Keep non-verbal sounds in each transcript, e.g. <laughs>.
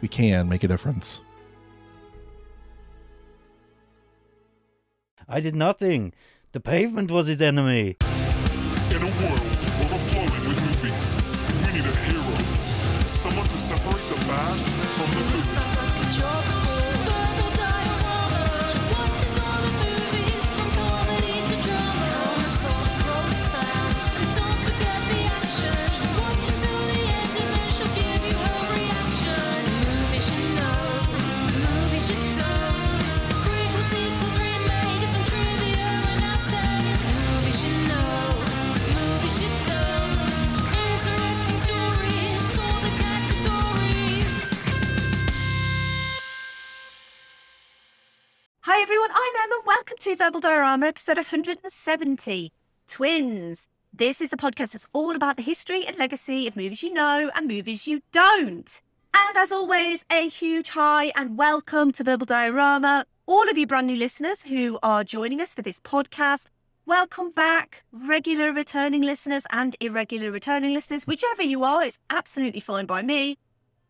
we can make a difference. I did nothing. The pavement was his enemy. Hi everyone, I'm Emma. And welcome to Verbal Diorama, episode 170 Twins. This is the podcast that's all about the history and legacy of movies you know and movies you don't. And as always, a huge hi and welcome to Verbal Diorama. All of you brand new listeners who are joining us for this podcast, welcome back. Regular returning listeners and irregular returning listeners, whichever you are, it's absolutely fine by me.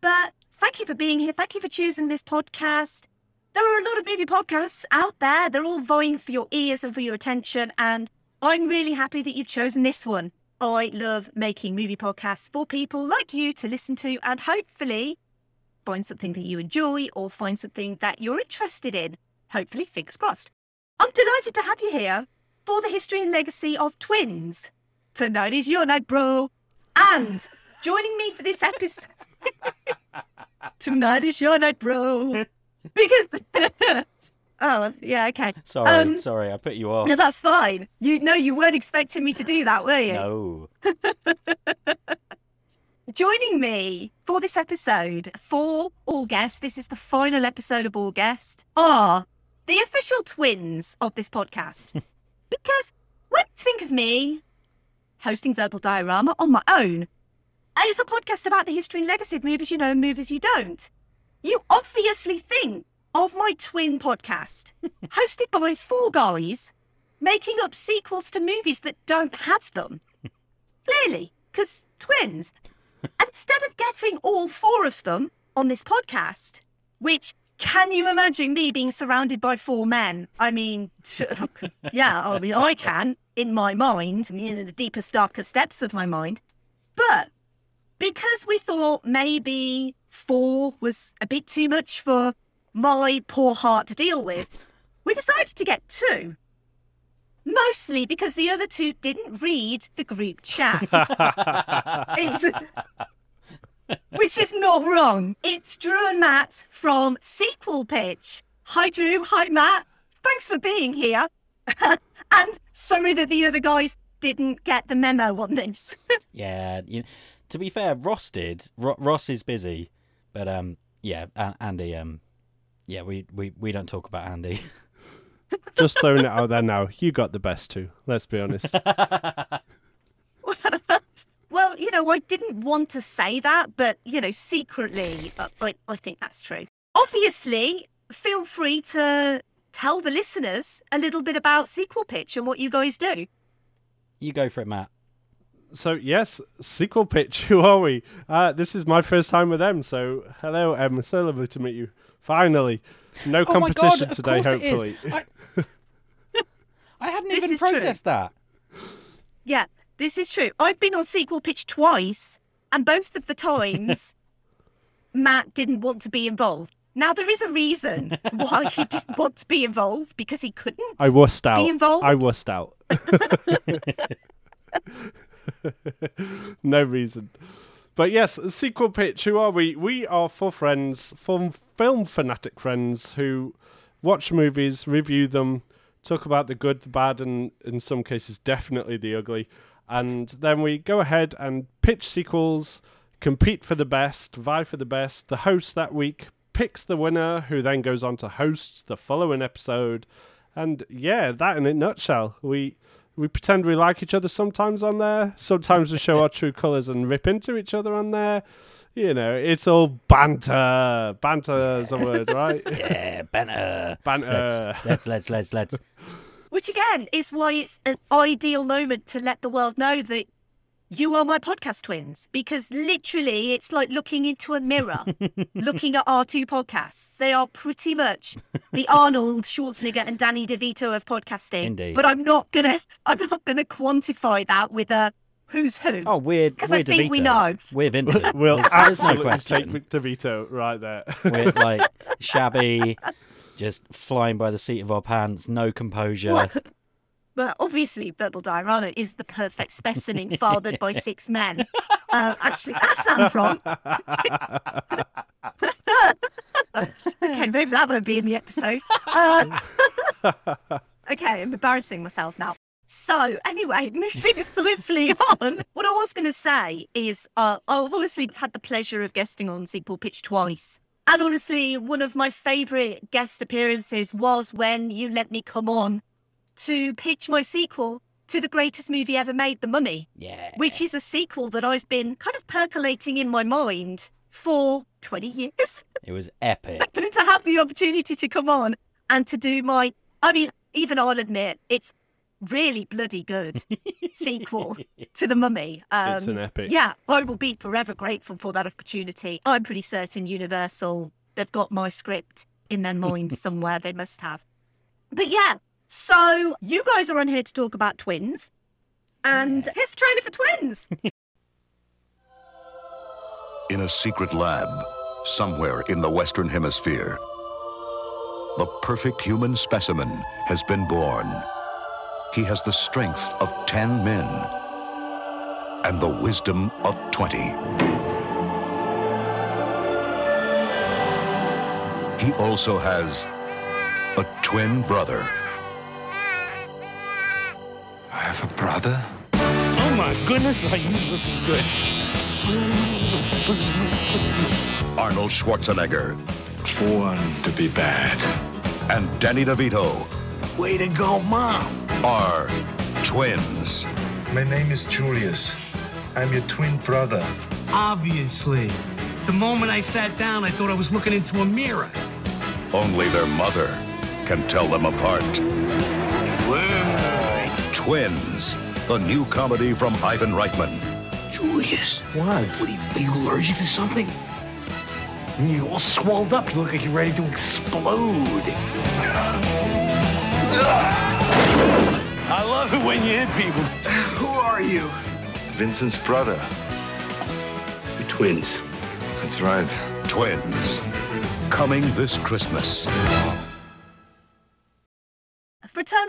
But thank you for being here. Thank you for choosing this podcast there are a lot of movie podcasts out there. They're all vying for your ears and for your attention. And I'm really happy that you've chosen this one. I love making movie podcasts for people like you to listen to and hopefully find something that you enjoy or find something that you're interested in. Hopefully, fingers crossed. I'm delighted to have you here for the history and legacy of twins. Tonight is your night, bro. And joining me for this episode. <laughs> Tonight is your night, bro because <laughs> oh yeah okay. Sorry, Um, sorry, I put you off. no that's fine. You know you weren't expecting me to do that were you? No. <laughs> joining me for this episode for august this is the final episode of august are the official twins of this podcast. <laughs> Because when you think of me hosting verbal diorama on my own and it's a podcast about the history and legacy of movies you know and movies you don't you obviously think of my twin podcast, <laughs> hosted by four guys making up sequels to movies that don't have them. Clearly, because twins. <laughs> Instead of getting all four of them on this podcast, which can you imagine me being surrounded by four men? I mean, <laughs> yeah, I mean, I can in my mind, in the deepest, darkest depths of my mind. But because we thought maybe four was a bit too much for my poor heart to deal with, we decided to get two. Mostly because the other two didn't read the group chat. <laughs> It's- which is not wrong. It's Drew and Matt from Sequel Pitch. Hi, Drew. Hi, Matt. Thanks for being here. <laughs> and sorry that the other guys didn't get the memo on this. <laughs> Yeah, you to be fair, Ross did. Ro- Ross is busy, but um, yeah, uh, Andy, um, yeah, we, we, we don't talk about Andy. <laughs> Just throwing it out there now. You got the best two. Let's be honest. <laughs> <laughs> Well, you know, I didn't want to say that, but, you know, secretly, uh, I, I think that's true. Obviously, feel free to tell the listeners a little bit about Sequel Pitch and what you guys do. You go for it, Matt. So yes, sequel pitch. <laughs> Who are we? Uh, this is my first time with them. So hello, Em. So lovely to meet you. Finally, no Oh my God, competition of today. course it is. Hopefully, I, <laughs> I hadn't This even is true. processed that. Yeah, this is true. I've been on Sequel Pitch twice, and both of the times, <laughs> Matt didn't want to be involved. Now there is a reason why he didn't want to be involved because he couldn't. I wussed out. Be involved? I wussed out. <laughs> no reason. But yes, sequel pitch. Who are we? We are four friends, four film fanatic friends who watch movies, review them, talk about the good, the bad, and in some cases, definitely the ugly. And then we go ahead and pitch sequels, compete for the best, vie for the best. The host that week picks the winner, who then goes on to host the following episode. And yeah, that in a nutshell. We we pretend we like each other sometimes on there. Sometimes we show our true colours and rip into each other on there. You know, it's all banter. Banter is a word, <laughs> right? Yeah, banter. Banter. Let's, let's, let's, let's, let's. Which again is why it's an ideal moment to let the world know that you are my podcast twins because literally it's like looking into a mirror, <laughs> looking at our two podcasts. They are pretty much the <laughs> Arnold Schwarzenegger and Danny DeVito of podcasting. Indeed. But I'm not gonna I'm not gonna quantify that with a who's who. Oh, we're 'Cause we're I think we know. We're Vincent. We'll there's, there's no absolutely take DeVito right there. We're like <laughs> shabby, just flying by the seat of our pants, no composure. Well, But obviously, verbal diorama is the perfect specimen fathered by <laughs> six men. Uh, actually, that sounds wrong. <laughs> okay, <laughs> maybe that won't be in the episode. Uh, okay, I'm embarrassing myself now. So, anyway, moving swiftly on. What I was going to say is uh, I've obviously had the pleasure of guesting on Sequel Pitch twice. And honestly, one of my favourite guest appearances was when you let me come on to pitch my sequel to the greatest movie ever made, The Mummy, Yeah. which is a sequel that I've been kind of percolating in my mind for 20 years. <laughs> It was epic. But <laughs> to have the opportunity to come on and to do my, I mean, even I'll admit, it's really bloody good <laughs> sequel to The Mummy. Um, It's an epic. Yeah, I will be forever grateful for that opportunity. I'm pretty certain Universal, they've got my script in their minds somewhere. They must have. But yeah, so you guys are on here to talk about twins. And here's a trailer for twins. <laughs> In a secret lab, somewhere in the Western Hemisphere, the perfect human specimen has been born. He has the strength of 10 men and the wisdom of 20. He also has a twin brother. I have a brother? Oh my goodness, are you looking good? Arnold Schwarzenegger Born to be bad. and Danny DeVito Way to go, Mom. are twins. My name is Julius. I'm your twin brother. Obviously. The moment I sat down, I thought I was looking into a mirror. Only their mother can tell them apart. Twins, the new comedy from Ivan Reitman. Julius. What? What are you, are you allergic to something? You're all swelled up. You look like you're ready to explode. I love it when you hit people. Who are you? Vincent's brother. We're twins. That's right. Twins, coming this Christmas.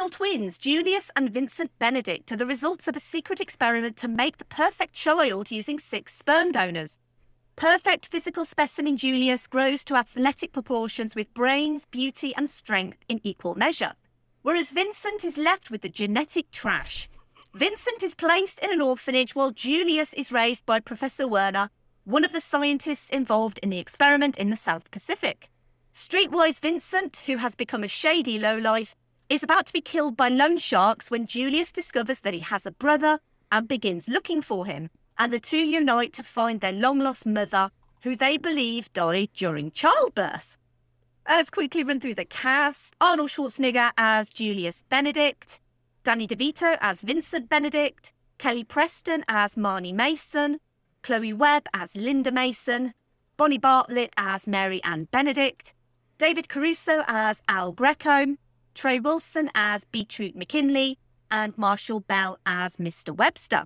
Fraternal twins Julius and Vincent Benedict are the results of a secret experiment to make the perfect child using six sperm donors. Perfect physical specimen Julius grows to athletic proportions with brains, beauty, and strength in equal measure, whereas Vincent is left with the genetic trash. Vincent is placed in an orphanage while Julius is raised by Professor Werner, one of the scientists involved in the experiment in the South Pacific. Streetwise Vincent, who has become a shady lowlife, is about to be killed by loan sharks when Julius discovers that he has a brother and begins looking for him. And the two unite to find their long lost mother, who they believe died during childbirth. Let's quickly run through the cast Arnold Schwarzenegger as Julius Benedict, Danny DeVito as Vincent Benedict, Kelly Preston as Marnie Mason, Chloe Webb as Linda Mason, Bonnie Bartlett as Mary Ann Benedict, David Caruso as Al Greco, Trey Wilson as Beetroot McKinley, and Marshall Bell as Mr. Webster.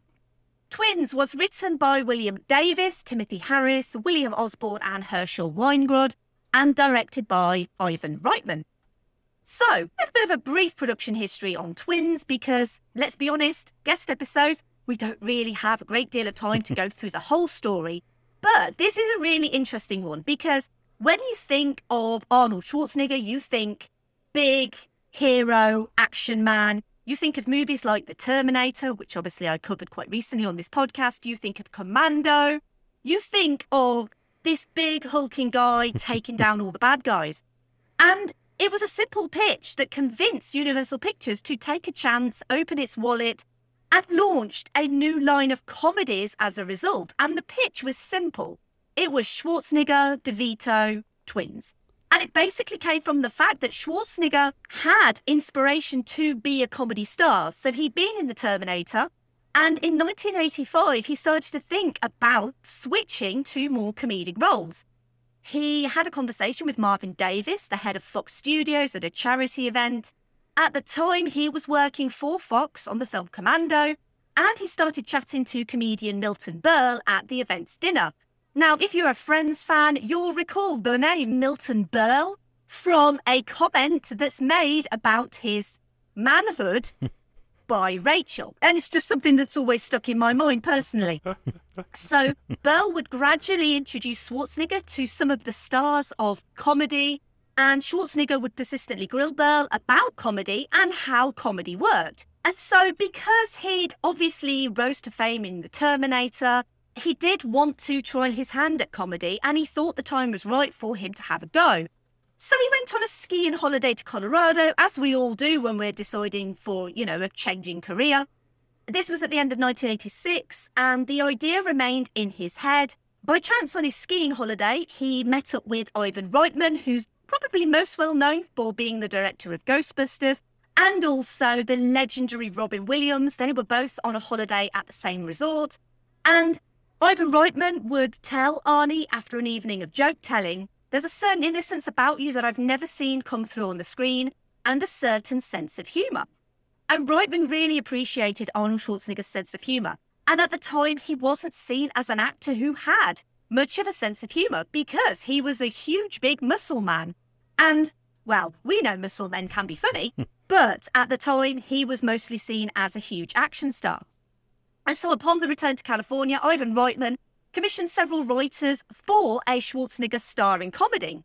Twins was written by William Davis, Timothy Harris, William Osborne, and Herschel Weingrod, and directed by Ivan Reitman. So, a bit of a brief production history on Twins because, let's be honest, guest episodes, we don't really have a great deal of time to go <laughs> through the whole story. But this is a really interesting one because when you think of Arnold Schwarzenegger, you think big hero, action man. You think of movies like The Terminator, which obviously I covered quite recently on this podcast. You think of Commando. You think of this big hulking guy <laughs> taking down all the bad guys. And it was a simple pitch that convinced Universal Pictures to take a chance, open its wallet, and launched a new line of comedies as a result. And the pitch was simple it was Schwarzenegger, DeVito, twins. And it basically came from the fact that Schwarzenegger had inspiration to be a comedy star. So he'd been in The Terminator. And in 1985, he started to think about switching to more comedic roles. He had a conversation with Marvin Davis, the head of Fox Studios, at a charity event. At the time, he was working for Fox on the film Commando, and he started chatting to comedian Milton Berle at the event's dinner. Now, if you're a Friends fan, you'll recall the name Milton Berle from a comment that's made about his manhood <laughs> by Rachel. And it's just something that's always stuck in my mind personally. <laughs> so, Berle would gradually introduce Schwarzenegger to some of the stars of comedy, and Schwarzenegger would persistently grill Berle about comedy and how comedy worked. And so, because he'd obviously rose to fame in The Terminator, he did want to try his hand at comedy and he thought the time was right for him to have a go. So he went on a skiing holiday to Colorado, as we all do when we're deciding for, you know, a changing career. This was at the end of 1986, and the idea remained in his head. By chance, on his skiing holiday, he met up with Ivan Reitman, who's probably most well known for being the director of Ghostbusters, and also the legendary Robin Williams. They were both on a holiday at the same resort. And Ivan Reitman would tell Arnie after an evening of joke telling, There's a certain innocence about you that I've never seen come through on the screen, and a certain sense of humour. And Reitman really appreciated Arnold Schwarzenegger's sense of humour. And at the time, he wasn't seen as an actor who had much of a sense of humour because he was a huge, big muscle man. And, well, we know muscle men can be funny, hmm. but at the time, he was mostly seen as a huge action star. And so upon the return to California, Ivan Reitman commissioned several writers for a Schwarzenegger starring comedy.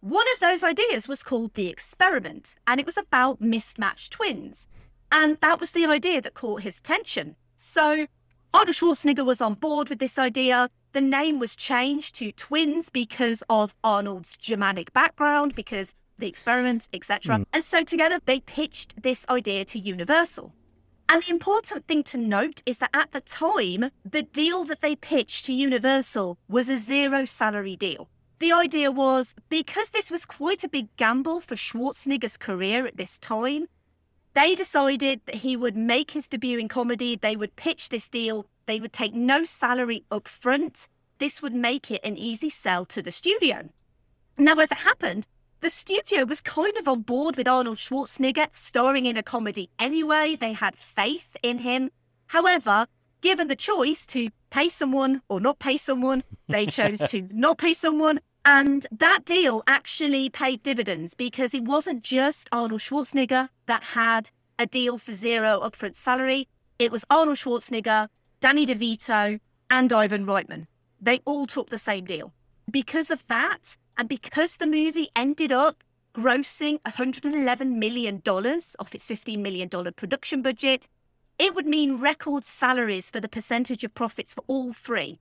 One of those ideas was called The Experiment, and it was about mismatched twins. And that was the idea that caught his attention. So Arnold Schwarzenegger was on board with this idea. The name was changed to Twins because of Arnold's Germanic background, because the experiment, etc. Mm. And so together they pitched this idea to Universal. And the important thing to note is that at the time, the deal that they pitched to Universal was a zero salary deal. The idea was because this was quite a big gamble for Schwarzenegger's career at this time, they decided that he would make his debut in comedy. They would pitch this deal. They would take no salary up front. This would make it an easy sell to the studio. Now, as it happened, the studio was kind of on board with Arnold Schwarzenegger starring in a comedy anyway. They had faith in him. However, given the choice to pay someone or not pay someone, they chose to <laughs> not pay someone. And that deal actually paid dividends because it wasn't just Arnold Schwarzenegger that had a deal for zero upfront salary. It was Arnold Schwarzenegger, Danny DeVito, and Ivan Reitman. They all took the same deal. Because of that, and because the movie ended up grossing $111 million off its $15 million production budget, it would mean record salaries for the percentage of profits for all three.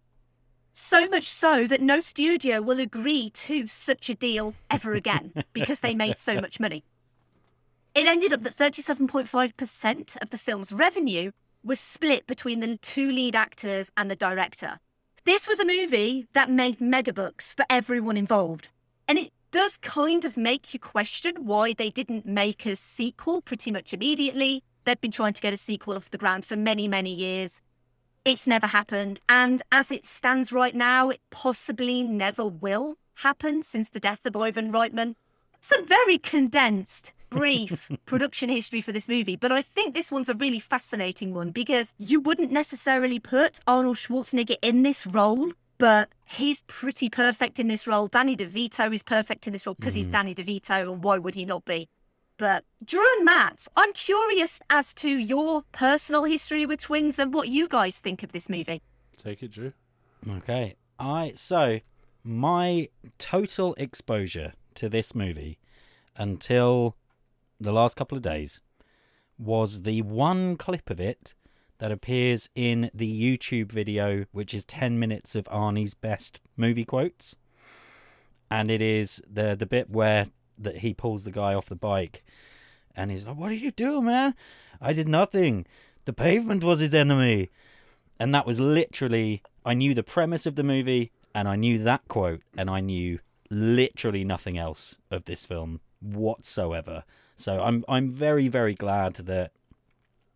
So much so that no studio will agree to such a deal ever again <laughs> because they made so much money. It ended up that 37.5% of the film's revenue was split between the two lead actors and the director. This was a movie that made megabucks for everyone involved. And it does kind of make you question why they didn't make a sequel pretty much immediately. They've been trying to get a sequel off the ground for many, many years. It's never happened. And as it stands right now, it possibly never will happen since the death of Ivan Reitman. A very condensed, brief <laughs> production history for this movie, but I think this one's a really fascinating one because you wouldn't necessarily put Arnold Schwarzenegger in this role but he's pretty perfect in this role. Danny DeVito is perfect in this role because he's Mm. Danny DeVito, and why would he not be? But Drew and Matt, I'm curious as to your personal history with twins and what you guys think of this movie. Take it, Drew. Okay. I so my total exposure to this movie until the last couple of days was the one clip of it that appears in the YouTube video, which is 10 minutes of Arnie's best movie quotes. And it is the the bit where that he pulls the guy off the bike and he's like, What did you do, man? I did nothing. The pavement was his enemy. And that was literally I knew the premise of the movie and I knew that quote and I knew literally nothing else of this film whatsoever. So I'm I'm very very glad that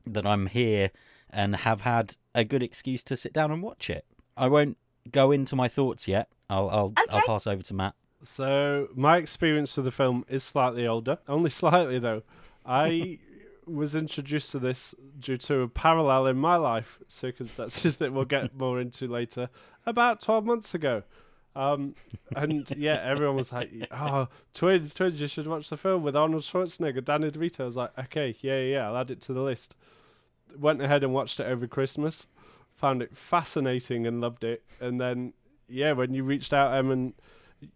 that I'm here and have had a good excuse to sit down and watch it. I won't go into my thoughts yet. I'll I'll I'll pass over to Matt. So my experience of the film is slightly older, only slightly though. I <laughs> was introduced to this due to a parallel in my life circumstances that we'll get <laughs> more into later. About twelve months ago, um, and yeah, everyone was like, "Oh, twins, twins! You should watch the film with Arnold Schwarzenegger, Danny DeVito." I was like, "Okay, yeah, yeah, I'll add it to the list." Went ahead and watched it over Christmas, found it fascinating and loved it, and then yeah, when you reached out, Em, and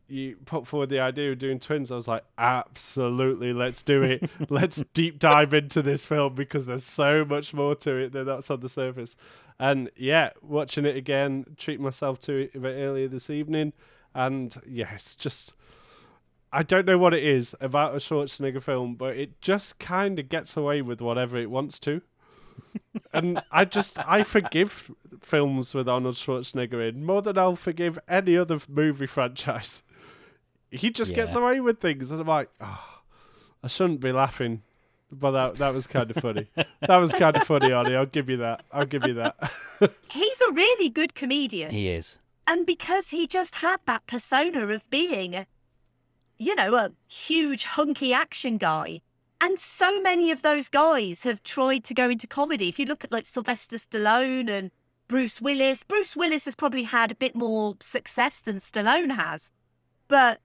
you put forward the idea of doing twins, I was like, absolutely, let's do it. <laughs> let's deep dive into this film because there's so much more to it than that's on the surface. And yeah, watching it again, treat myself to it a bit earlier this evening, and yeah, it's just. I don't know what it is about a Schwarzenegger film, but it just kind of gets away with whatever it wants to. <laughs> and I just I forgive films with Arnold Schwarzenegger in more than I'll forgive any other movie franchise. He just gets away with things, and I'm like, oh, I shouldn't be laughing, but that that was kind of funny. that was kind of funny, Arnie. I'll give you that. I'll give you that. <laughs> He's a really good comedian. He is. And because he just had that persona of being, you know, a huge, hunky action guy. And so many of those guys have tried to go into comedy. If you look at like Sylvester Stallone and Bruce Willis, Bruce Willis has probably had a bit more success than Stallone has. But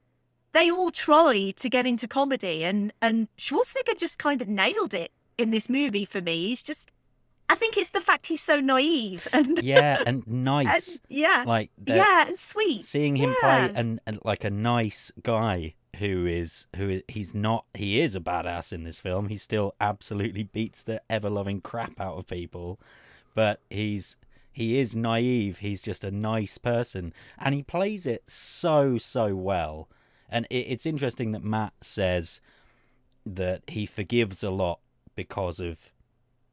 they all try to get into comedy and, and Schwarzenegger just kind of nailed it in this movie for me. He's just I think it's the fact he's so naive and Yeah, <laughs> and nice. and- yeah. Like yeah, and sweet. seeing him Yeah. play and, and like a nice guy who is who is, he's not he is a badass in this film he still absolutely beats the ever loving crap out of people but he's he is naive he's just a nice person and he plays it so so well and it, it's interesting that matt says that he forgives a lot because of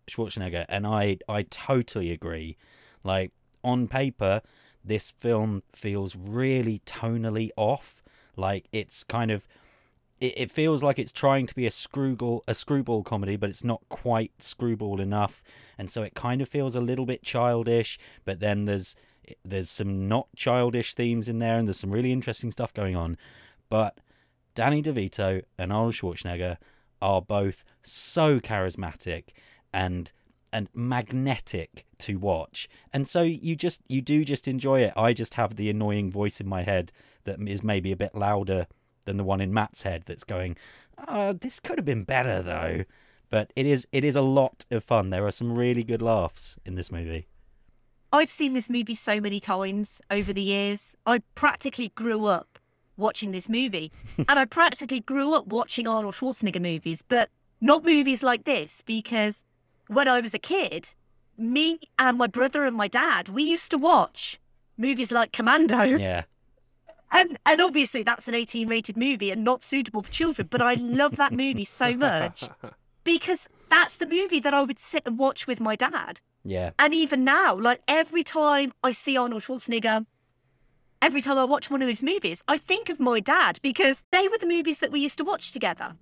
Schwarzenegger, and I I totally agree. Like on paper, this film feels really tonally off. Like it's kind of it, it feels like it's trying to be a screwball a screwball comedy, but it's not quite screwball enough, and so it kind of feels a little bit childish. But then there's there's some not childish themes in there, and there's some really interesting stuff going on. But Danny DeVito and Arnold Schwarzenegger are both so charismatic and and magnetic to watch. And so you just you do just enjoy it. I just have the annoying voice in my head that is maybe a bit louder than the one in matt's head that's going oh, this could have been better though. But it is it is a lot of fun. There are some really good laughs in this movie. I've seen this movie so many times over the years. I practically grew up watching this movie. <laughs> and I practically grew up watching Arnold Schwarzenegger movies, but not movies like this because when I was a kid, me and my brother and my dad, we used to watch movies like Commando. yeah <laughs> And and obviously that's an 18 rated movie and not suitable for children, but I love that movie so much <laughs> because that's the movie that I would sit and watch with my dad. yeah And even now, like every time I see Arnold Schwarzenegger, every time I watch one of his movies, I think of my dad because they were the movies that we used to watch together.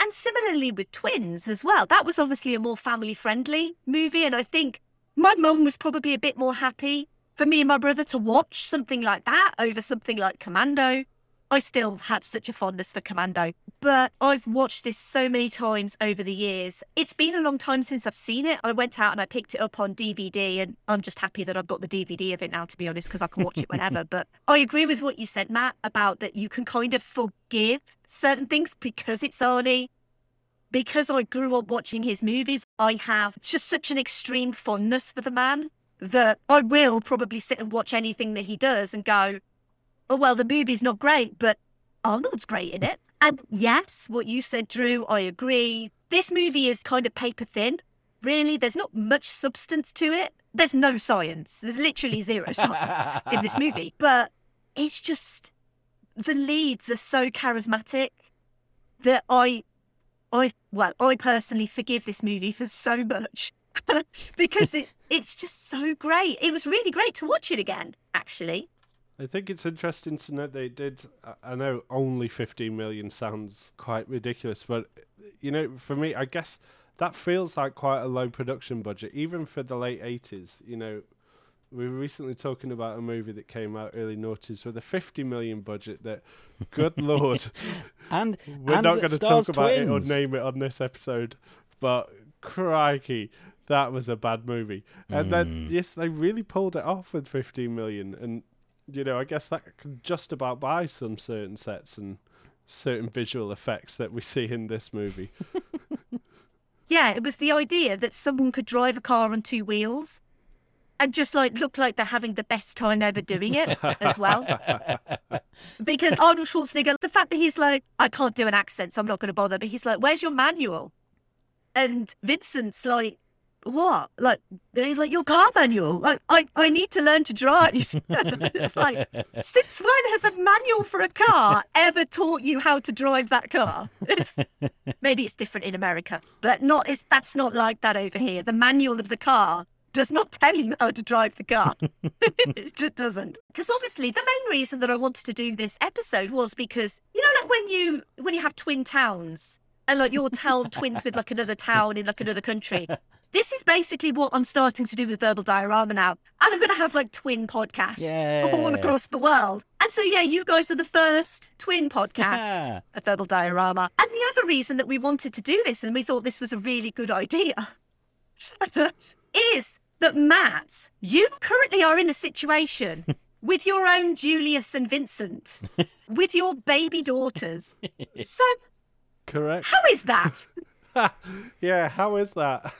And similarly with Twins as well. That was obviously a more family friendly movie. And I think my mum was probably a bit more happy for me and my brother to watch something like that over something like Commando. I still had such a fondness for Commando. But I've watched this so many times over the years. It's been a long time since I've seen it. I went out and I picked it up on DVD, and I'm just happy that I've got the DVD of it now, to be honest, because I can watch it <laughs> whenever. but I agree with what you said, Matt, about that you can kind of forgive certain things because it's Arnie. Because I grew up watching his movies, I have just such an extreme fondness for the man that I will probably sit and watch anything that he does and go, oh, well, the movie's not great, but Arnold's great in it. And yes, what you said, Drew, I agree. This movie is kind of paper thin. Really, there's not much substance to it. There's no science. There's literally zero <laughs> science in this movie. But it's just the leads are so charismatic that I I well, I personally forgive this movie for so much. <laughs> because it, it's just so great. It was really great to watch it again, actually. I think it's interesting to note they did. I know only 15 million sounds quite ridiculous, but you know, for me, I guess that feels like quite a low production budget, even for the late 80s. You know, we were recently talking about a movie that came out early noughties with a 50 million budget. That, good <laughs> lord, and we're and not going to talk about it or name it on this episode, but crikey. That was a bad movie, and then hmm. yes, they really pulled it off with 15 million, and you know, I guess that can just about buy some certain sets and certain visual effects that we see in this movie. <laughs> Yeah, it was the idea that someone could drive a car on two wheels and just like look like they're having the best time ever doing it as well. <laughs> because Arnold Schwarzenegger, the fact that he's like, I can't do an accent, so I'm not going to bother, but he's like, Where's your manual? And Vincent's like, What? Like, and he's like, Your car manual. Like, I, I need to learn to drive. <laughs> it's like, since when has a manual for a car ever taught you how to drive that car? Maybe it's different in America, but not. It's, that's not like that over here. The manual of the car does not tell you how to drive the car. <laughs> it just doesn't. Because obviously, the main reason that I wanted to do this episode was because you know, like when you when you have twin towns and like your town twins with like another town in like another country. This is basically what I'm starting to do with Verbal Diorama now. And I'm going to have like twin podcasts all across the world. And so, yeah, you guys are the first twin podcast Yeah. of Verbal Diorama. And the other reason that we wanted to do this and we thought this was a really good idea <laughs> is that Matt, you currently are in a situation <laughs> with your own Julius and Vincent, <laughs> with your baby daughters. So, Correct. how is that? <laughs> yeah, how is that?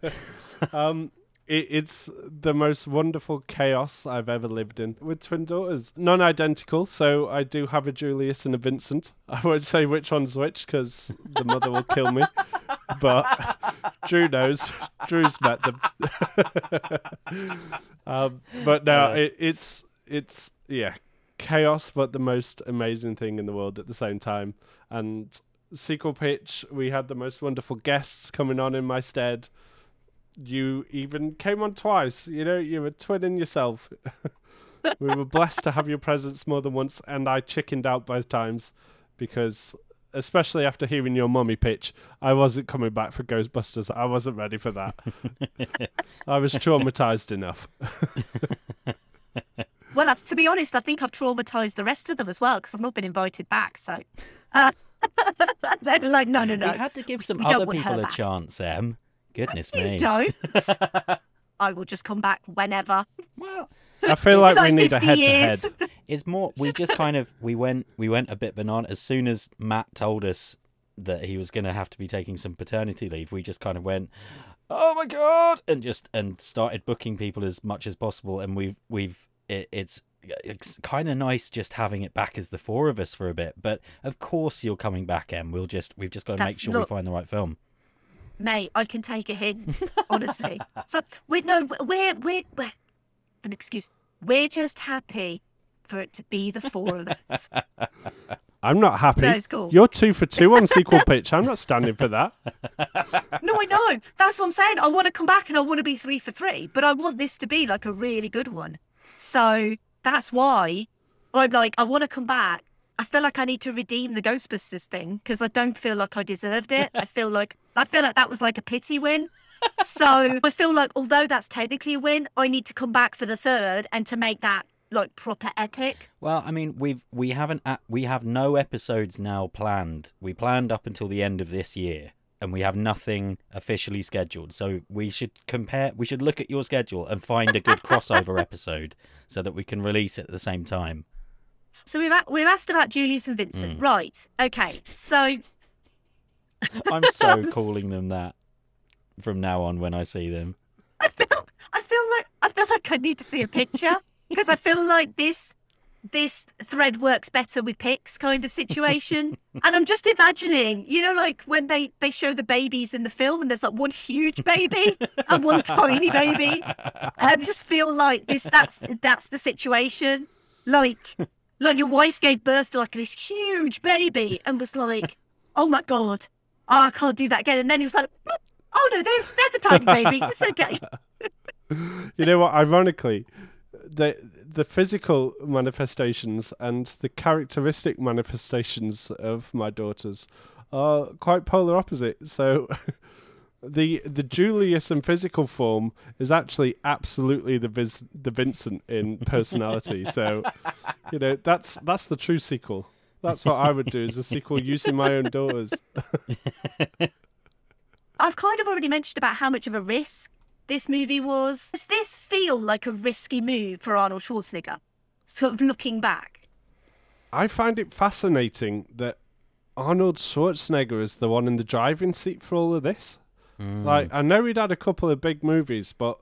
<laughs> um, it, it's the most wonderful chaos I've ever lived in with twin daughters. Non identical, so I do have a Julius and a Vincent. I won't say which one's which because the mother will kill me. But <laughs> Drew knows. Drew's met them. um, but no, it, it's, it's, yeah, chaos, but the most amazing thing in the world at the same time. And sequel pitch, we had the most wonderful guests coming on in my stead. You even came on twice. You know, you were twinning yourself. <laughs> we were blessed to have your presence more than once, and I chickened out both times because, especially after hearing your mummy pitch, I wasn't coming back for Ghostbusters. I wasn't ready for that. <laughs> I was traumatized enough. Well, to be honest, I think I've traumatized the rest of them as well because I've not been invited back. So, uh, <laughs> they're like, no, no, no. We had to give some we other people a back. chance, Em. Goodness You me. don't. <laughs> I will just come back whenever. Well, I feel like we need a 50 head to head. it's more we just kind of we went we went a bit banana as soon as Matt told us that he was going to have to be taking some paternity leave. We just kind of went, "Oh my god!" and just and started booking people as much as possible. And we've we've it, it's it's kind of nice just having it back as the four of us for a bit. But of course, you're coming back, Em. We'll just we've just got to That's- make sure look- we find the right film. Mate, I can take a hint, honestly. <laughs> so we no, we're we're we're an excuse. We're just happy for it to be the four of us. <laughs> I'm not happy. No, it's cool. You're two for two on sequel <laughs> pitch. I'm not standing for that. No, I know. That's what I'm saying. I want to come back and I want to be three for three, but I want this to be like a really good one. So that's why I'm like, I want to come back. I feel like I need to redeem the Ghostbusters thing because I don't feel like I deserved it. I feel like I feel like that was like a pity win. So I feel like although that's technically a win, I need to come back for the third and to make that like proper epic. Well, I mean, we've we haven't uh, we have no episodes now planned. We planned up until the end of this year, and we have nothing officially scheduled. So we should compare. We should look at your schedule and find a good <laughs> crossover episode so that we can release it at the same time. So we've a- we've asked about Julius and Vincent, Mm. right? Okay, so <laughs> I'm so <laughs> calling them that from now on when I see them. I feel I feel like I feel like I need to see a picture because I feel like this this thread works better with pics kind of situation. <laughs> and I'm just imagining, you know, like when they they show the babies in the film and there's like one huge baby and one <laughs> tiny baby. I just feel like this that's that's the situation. Like like your wife gave birth to like this huge baby and was like, "Oh my god, oh, I can't do that again." And then he was like, "Oh no, there's there's a tiny baby. It's okay." <laughs> you know what? Ironically, the the physical manifestations and the characteristic manifestations of my daughters are quite polar opposite. So. <laughs> The the Julius in physical form is actually absolutely the Vis- the Vincent in personality. <laughs> So, you know that's that's the true sequel. That's what I would do as a sequel using my own daughters. <laughs> I've kind of already mentioned about how much of a risk this movie was. Does this feel like a risky move for Arnold Schwarzenegger? Sort of looking back. I find it fascinating that Arnold Schwarzenegger is the one in the driving seat for all of this. Mm. Like, I know he'd had a couple of big movies, but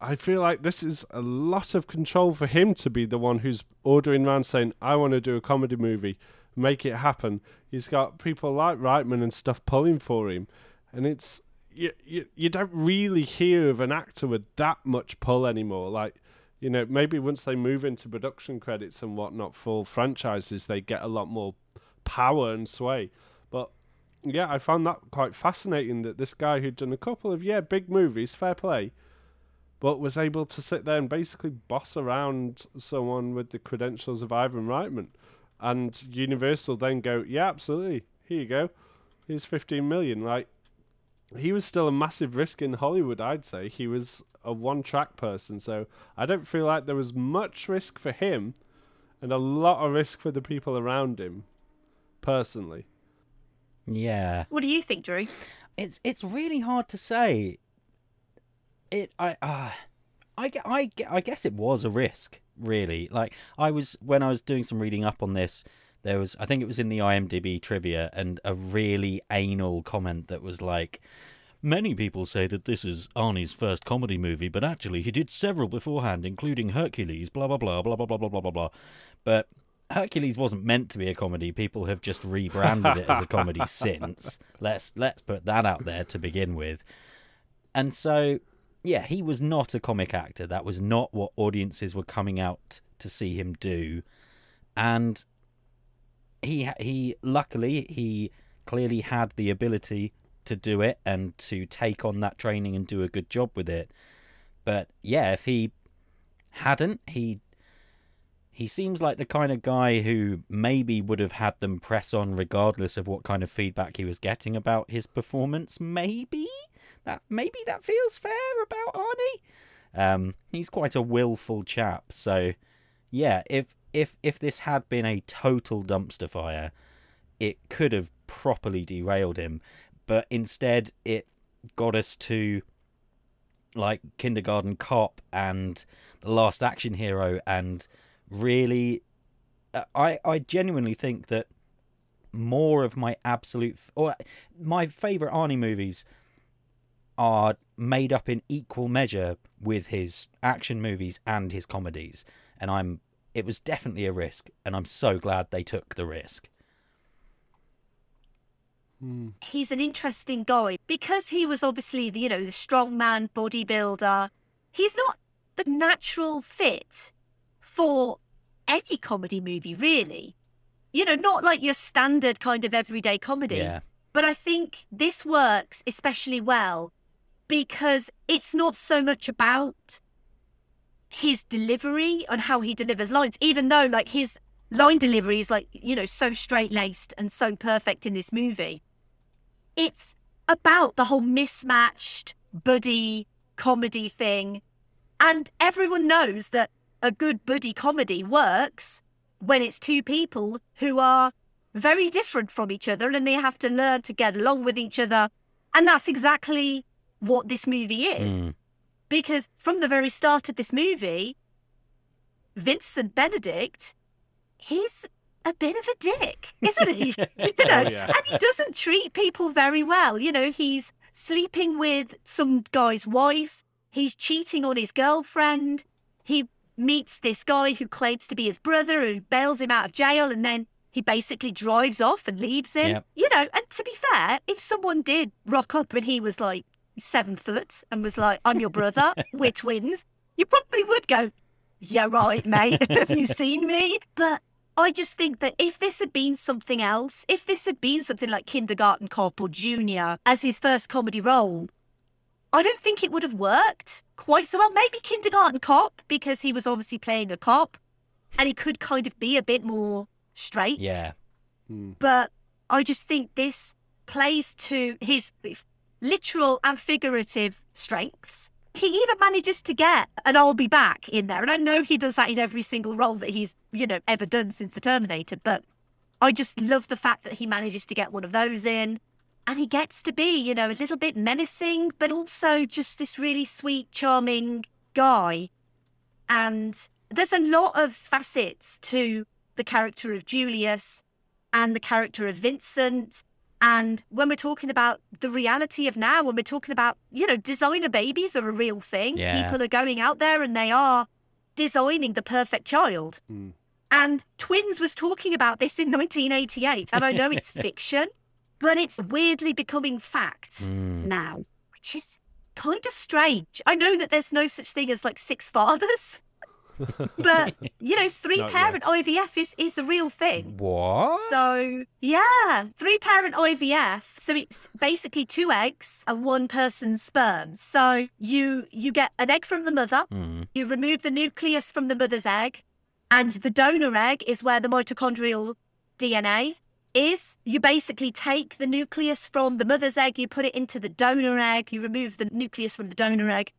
I feel like this is a lot of control for him to be the one who's ordering around saying, I want to do a comedy movie, make it happen. He's got people like Reitman and stuff pulling for him. And it's, you, you, you don't really hear of an actor with that much pull anymore. Like, you know, maybe once they move into production credits and whatnot for franchises, they get a lot more power and sway. But yeah, I found that quite fascinating that this guy who'd done a couple of yeah big movies, fair play, but was able to sit there and basically boss around someone with the credentials of Ivan Reitman, and Universal then go, yeah, absolutely, here you go, here's fifteen million. Like he was still a massive risk in Hollywood, I'd say. He was a one track person, so I don't feel like there was much risk for him and a lot of risk for the people around him, personally. Yeah. What do you think, Drew? It's it's really hard to say. It I uh, I gue- I gue- I guess it was a risk, really. Like I was when I was doing some reading up on this, there was I think it was in the IMDb trivia and a really anal comment that was like Many people say that this is Arnie's first comedy movie, but actually he did several beforehand, including Hercules, blah blah blah blah blah blah blah blah blah blah. But Hercules wasn't meant to be a comedy. People have just rebranded it as a comedy <laughs> since. Let's let's put that out there to begin with. And so, yeah, he was not a comic actor. That was not what audiences were coming out to see him do. And he he luckily he clearly had the ability to do it and to take on that training and do a good job with it. But yeah, if he hadn't, he he seems like the kind of guy who maybe would have had them press on regardless of what kind of feedback he was getting about his performance. Maybe that maybe that feels fair about Arnie. Um, he's quite a willful chap, so yeah. If if if this had been a total dumpster fire, it could have properly derailed him. But instead, it got us to like Kindergarten Cop and The Last Action Hero, and really, uh, I I genuinely think that more of my absolute or my favorite Arnie movies are made up in equal measure with his action movies and his comedies, and I'm it was definitely a risk, and I'm so glad they took the risk. He's an interesting guy because he was obviously the you know the strongman bodybuilder. He's not the natural fit for any comedy movie, really. You know, not like your standard kind of everyday comedy. Yeah. But I think this works especially well because it's not so much about his delivery and how he delivers lines, even though like his line delivery is like, you know, so straight laced and so perfect in this movie. It's about the whole mismatched buddy comedy thing. And everyone knows that a good buddy comedy works when it's two people who are very different from each other and they have to learn to get along with each other. And that's exactly what this movie is. Mm. Because from the very start of this movie, Vincent Benedict, he's a bit of a dick, isn't he? <laughs> <laughs> you know, oh, yeah. and he doesn't treat people very well. You know, he's sleeping with some guy's wife, he's cheating on his girlfriend, he meets this guy who claims to be his brother who bails him out of jail and then he basically drives off and leaves him. Yep. You know, and to be fair, if someone did rock up and he was like seven foot and was like, I'm your brother, <laughs> we're twins, you probably would go, Yeah, right, mate. <laughs> Have you seen me? But I just think that if this had been something else, if this had been something like Kindergarten Cop or Junior as his first comedy role, I don't think it would have worked quite so well. Maybe Kindergarten Cop, because he was obviously playing a cop and he could kind of be a bit more straight. Yeah. Hmm. But I just think this plays to his literal and figurative strengths. He even manages to get an I'll be back in there. And I know he does that in every single role that he's, you know, ever done since The Terminator. But I just love the fact that he manages to get one of those in. And he gets to be, you know, a little bit menacing, but also just this really sweet, charming guy. And there's a lot of facets to the character of Julius and the character of Vincent. And when we're talking about the reality of now, when we're talking about, you know, designer babies are a real thing. Yeah. People are going out there and they are designing the perfect child. And Twins was talking about this in 1988. And I know it's <laughs> fiction, but it's weirdly becoming fact Mm. now, which is kind of strange. I know that there's no such thing as like six fathers, <laughs> but you know, three Not parent IVF is, is a real thing. What? So yeah, three parent IVF. So it's basically two eggs and one person's sperm. So you you get an egg from the mother, Mm. you remove the nucleus from the mother's egg, and the donor egg is where the mitochondrial DNA is. You basically take the nucleus from the mother's egg, you put it into the donor egg, you remove the nucleus from the donor egg.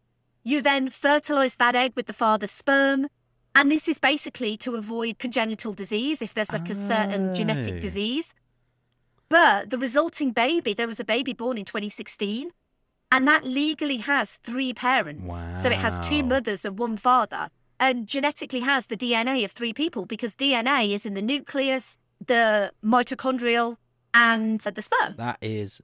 You then fertilize that egg with the father's sperm. And this is basically to avoid congenital disease if there's like a certain genetic Oh. disease. But the resulting baby, there was a baby born in 2016, and that legally has three parents. So it has two mothers and one father, and genetically has the DNA of three people because DNA is in the nucleus, the mitochondrial, and the sperm, That is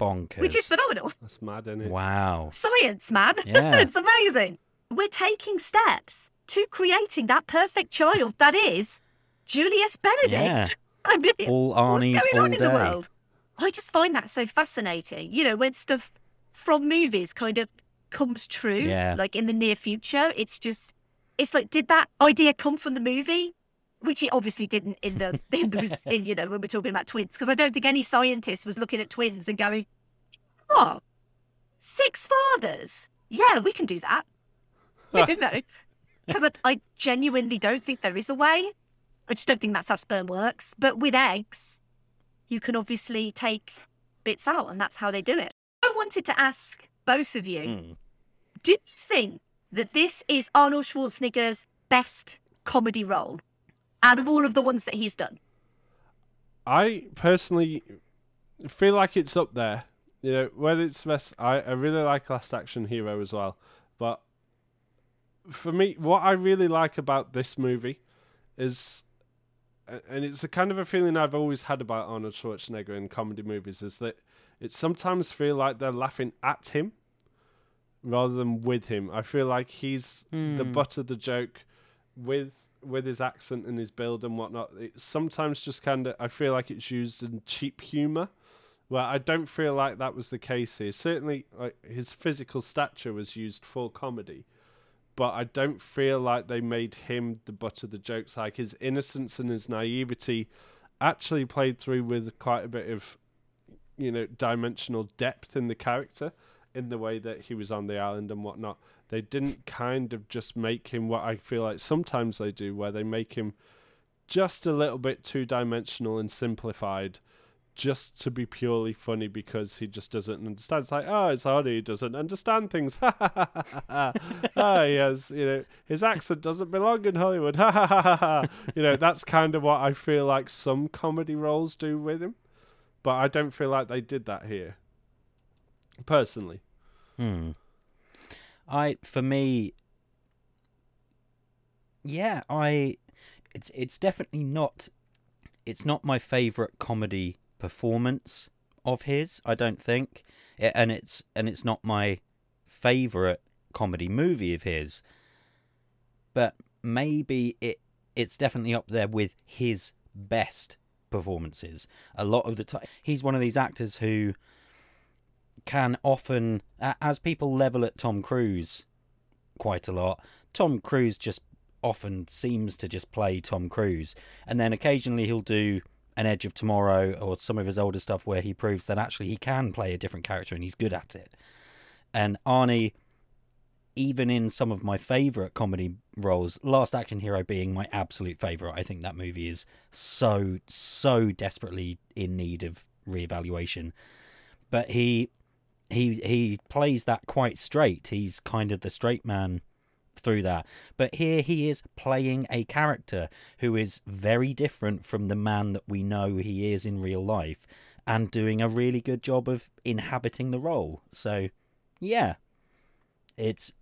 bonkers. which is phenomenal. That's mad, isn't it? Wow. Science, man. <laughs> Yeah. it's amazing. We're taking steps to creating that perfect child that is Julius Benedict. Yeah. <laughs> I mean, All what's going all on in the world? I just find that so fascinating. You know, when stuff from movies kind of comes true, Yeah. like in the near future, it's just, it's like, did that idea come from the movie? Which it obviously didn't in the, <laughs> in the in, you know, when we're talking about twins, because I don't think any scientist was looking at twins and going, oh, six fathers? Yeah, we can do that. <laughs> you know, <laughs> because I, I genuinely don't think there is a way. I just don't think that's how sperm works. But with eggs, you can obviously take bits out, and that's how they do it. I wanted to ask both of you Mm. do you think that this is Arnold Schwarzenegger's best comedy role out of all of the ones that he's done? I personally feel like it's up there. You know, whether it's best, I, I really like Last Action Hero as well. But for me, what I really like about this movie is, and it's a kind of a feeling I've always had about Arnold Schwarzenegger in comedy movies, is that it sometimes feel like they're laughing at him rather than with him. I feel like he's the hmm. butt of the joke with with his accent and his build and whatnot. It sometimes just kind of I feel like it's used in cheap humor. Well, I don't feel like that was the case here. Certainly, like, his physical stature was used for comedy, but I don't feel like they made him the butt of the jokes. Like his innocence and his naivety actually played through with quite a bit of, you know, dimensional depth in the character, in the way that he was on the island and whatnot. They didn't kind of just make him what I feel like sometimes they do, where they make him just a little bit two dimensional and simplified just to be purely funny because he just doesn't understand. It's like, oh, it's Arnie, he doesn't understand things. oh, <laughs> yes, you know, his accent doesn't belong in Hollywood. <laughs> You know, that's kind of what I feel like some comedy roles do with him, but I don't feel like they did that here, personally. Hmm. I for me, yeah, I. It's it's definitely not. It's not my favorite comedy performance of his. I don't think, and it's and it's not my favorite comedy movie of his. But maybe it it's definitely up there with his best performances. A lot of the time, he's one of these actors who can often, as people level at Tom Cruise quite a lot, Tom Cruise just often seems to just play Tom Cruise. And then occasionally he'll do an Edge of Tomorrow or some of his older stuff where he proves that actually he can play a different character and he's good at it. And Arnie, even in some of my favourite comedy roles, Last Action Hero being my absolute favourite, I think that movie is so, so desperately in need of reevaluation. But he he he plays that quite straight. He's kind of the straight man through that. But here he is playing a character who is very different from the man that we know he is in real life and doing a really good job of inhabiting the role. So, yeah. It's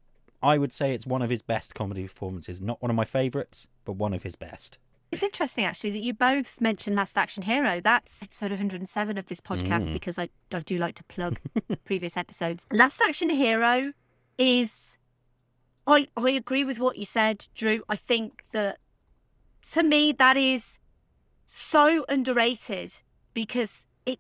I would say it's one of his best comedy performances. Not one of my favorites, but one of his best. It's interesting, actually, that you both mentioned Last Action Hero. That's episode 107 of this podcast Mm. because I, I do like to plug <laughs> previous episodes. Last Action Hero is. I, I agree with what you said, Drew. I think that to me, that is so underrated because it.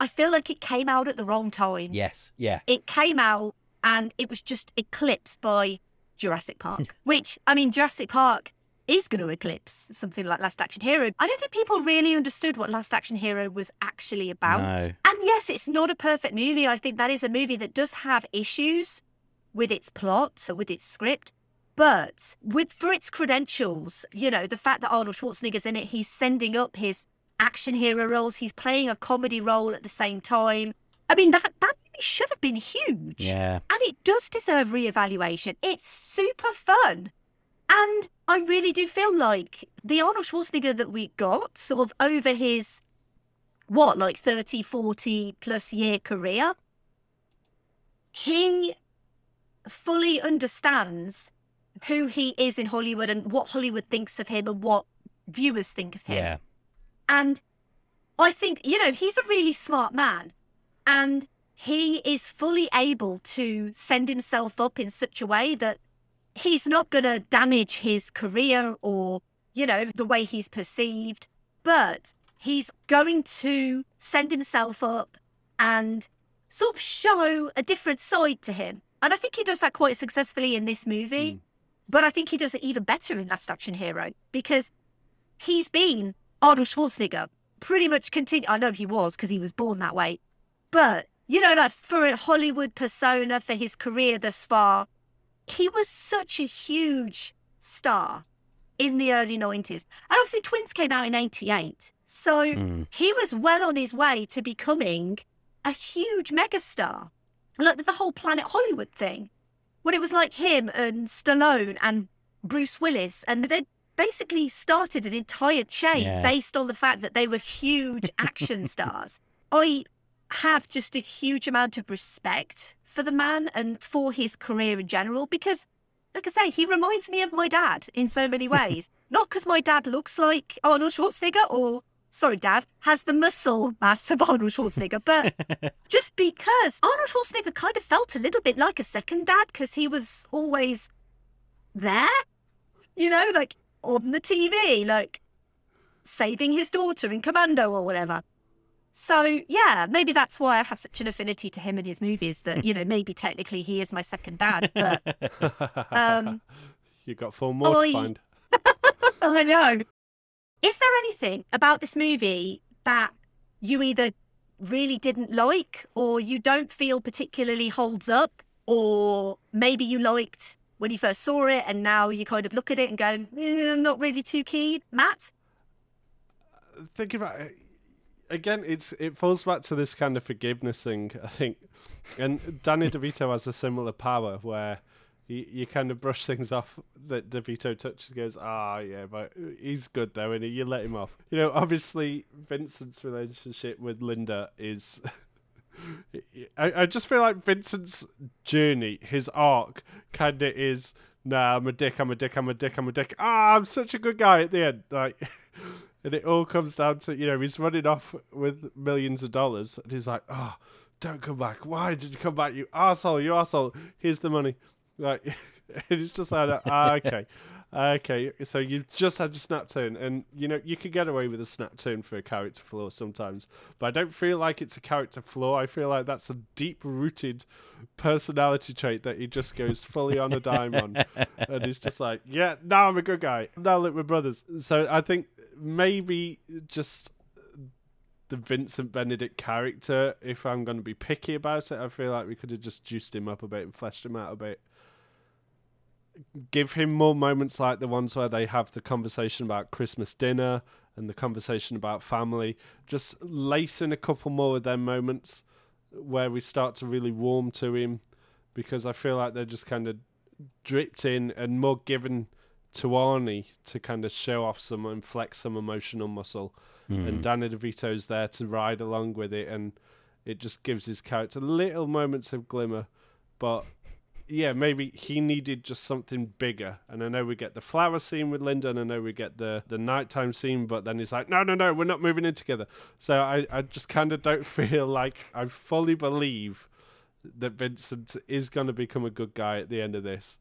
I feel like it came out at the wrong time. Yes, yeah. It came out and it was just eclipsed by Jurassic Park, <laughs> which, I mean, Jurassic Park is going to eclipse something like Last Action Hero. I don't think people really understood what Last Action Hero was actually about. No. And yes, it's not a perfect movie. I think that is a movie that does have issues with its plot, or with its script. But with for its credentials, you know, the fact that Arnold Schwarzenegger's in it, he's sending up his action hero roles, he's playing a comedy role at the same time. I mean, that that movie should have been huge. Yeah. And it does deserve reevaluation. It's super fun. And I really do feel like the Arnold Schwarzenegger that we got, sort of over his, what, like 30, 40 plus year career, he fully understands who he is in Hollywood and what Hollywood thinks of him and what viewers think of him. Yeah. And I think, you know, he's a really smart man. And he is fully able to send himself up in such a way that he's not going to damage his career or, you know, the way he's perceived. But he's going to send himself up and sort of show a different side to him. And I think he does that quite successfully in this movie. Hmm. But I think he does it even better in Last Action Hero because he's been Arnold Schwarzenegger pretty much continue. I know he was because he was born that way, but you know, like for a Hollywood persona for his career thus far, he was such a huge star in the early 90s. And obviously, Twins came out in 88. So Mm. he was well on his way to becoming a huge megastar. Like the whole Planet Hollywood thing, when it was like him and Stallone and Bruce Willis, and they basically started an entire chain Yeah. based on the fact that they were huge action <laughs> stars. I have just a huge amount of respect for the man and for his career in general because, like I say, he reminds me of my dad in so many <laughs> ways. Not because my dad looks like Arnold Schwarzenegger or, sorry, dad, has the muscle mass of Arnold Schwarzenegger, but <laughs> just because Arnold Schwarzenegger kind of felt a little bit like a second dad because he was always there, you know, like on the TV, like saving his daughter in Commando or whatever. So yeah, maybe that's why I have such an affinity to him and his movies. That you know, maybe technically he is my second dad, but um, <laughs> you got four more Oi. to find. <laughs> I know. Is there anything about this movie that you either really didn't like, or you don't feel particularly holds up, or maybe you liked when you first saw it, and now you kind of look at it and go, eh, "I'm not really too keen"? Matt, Thinking about it, again, it's it falls back to this kind of forgiveness thing, I think. And Danny <laughs> DeVito has a similar power where you, you kind of brush things off that DeVito touches, goes, ah, yeah, but he's good though, and you let him off. You know, obviously Vincent's relationship with Linda is. <laughs> I, I just feel like Vincent's journey, his arc, kind of is. Nah, I'm a dick. I'm a dick. I'm a dick. I'm a dick. Ah, I'm such a good guy at the end. Like, <laughs> and it all comes down to you know he's running off with millions of dollars, and he's like, oh, don't come back. Why did you come back? You asshole. You asshole. Here's the money. Like, <laughs> <laughs> it's just like, ah, <laughs> okay. Okay, so you've just had your snap turn, and you know you could get away with a snap turn for a character flaw sometimes, but I don't feel like it's a character flaw. I feel like that's a deep-rooted personality trait that he just goes fully on a dime on, <laughs> and he's just like, "Yeah, now I'm a good guy. Now look, we're brothers." So I think maybe just the Vincent Benedict character. If I'm going to be picky about it, I feel like we could have just juiced him up a bit and fleshed him out a bit give him more moments like the ones where they have the conversation about Christmas dinner and the conversation about family. Just lace in a couple more of them moments where we start to really warm to him because I feel like they're just kind of dripped in and more given to Arnie to kind of show off some and flex some emotional muscle. Mm. And Danny DeVito's there to ride along with it and it just gives his character little moments of glimmer. But yeah, maybe he needed just something bigger. And I know we get the flower scene with Linda, and I know we get the the nighttime scene, but then he's like, no, no, no, we're not moving in together. So I, I just kind of don't <laughs> feel like I fully believe that Vincent is going to become a good guy at the end of this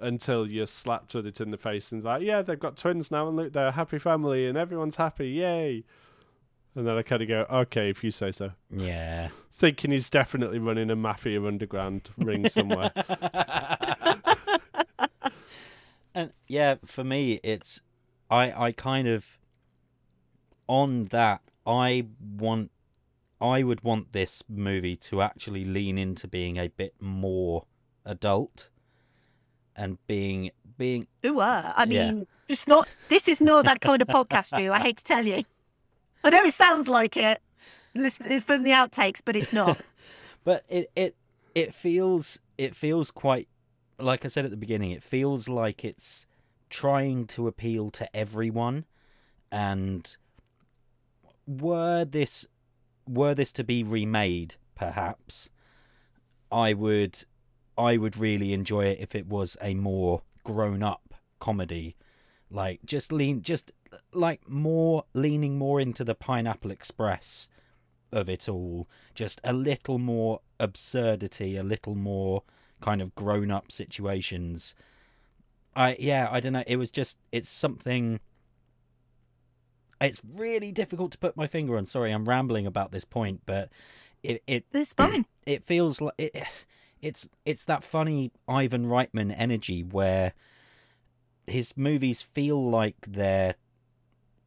until you're slapped with it in the face and like, yeah, they've got twins now, and look, they're a happy family, and everyone's happy, yay. And then I kind of go, okay, if you say so. Yeah. Thinking he's definitely running a mafia underground ring somewhere. <laughs> and yeah, for me, it's I I kind of on that I want I would want this movie to actually lean into being a bit more adult and being being. Ooh, uh, I mean, yeah. it's not. This is not that kind of podcast, Drew. I hate to tell you. <laughs> I know it sounds like it listen from the outtakes, but it's not. <laughs> but it it it feels it feels quite like I said at the beginning. It feels like it's trying to appeal to everyone, and were this were this to be remade, perhaps I would I would really enjoy it if it was a more grown up comedy. Like just lean just like more leaning more into the Pineapple Express of it all, just a little more absurdity, a little more kind of grown up situations. I yeah, I don't know. It was just it's something. It's really difficult to put my finger on. Sorry, I'm rambling about this point, but it it it's fine. <clears throat> It feels like it, it's it's that funny Ivan Reitman energy where his movies feel like they're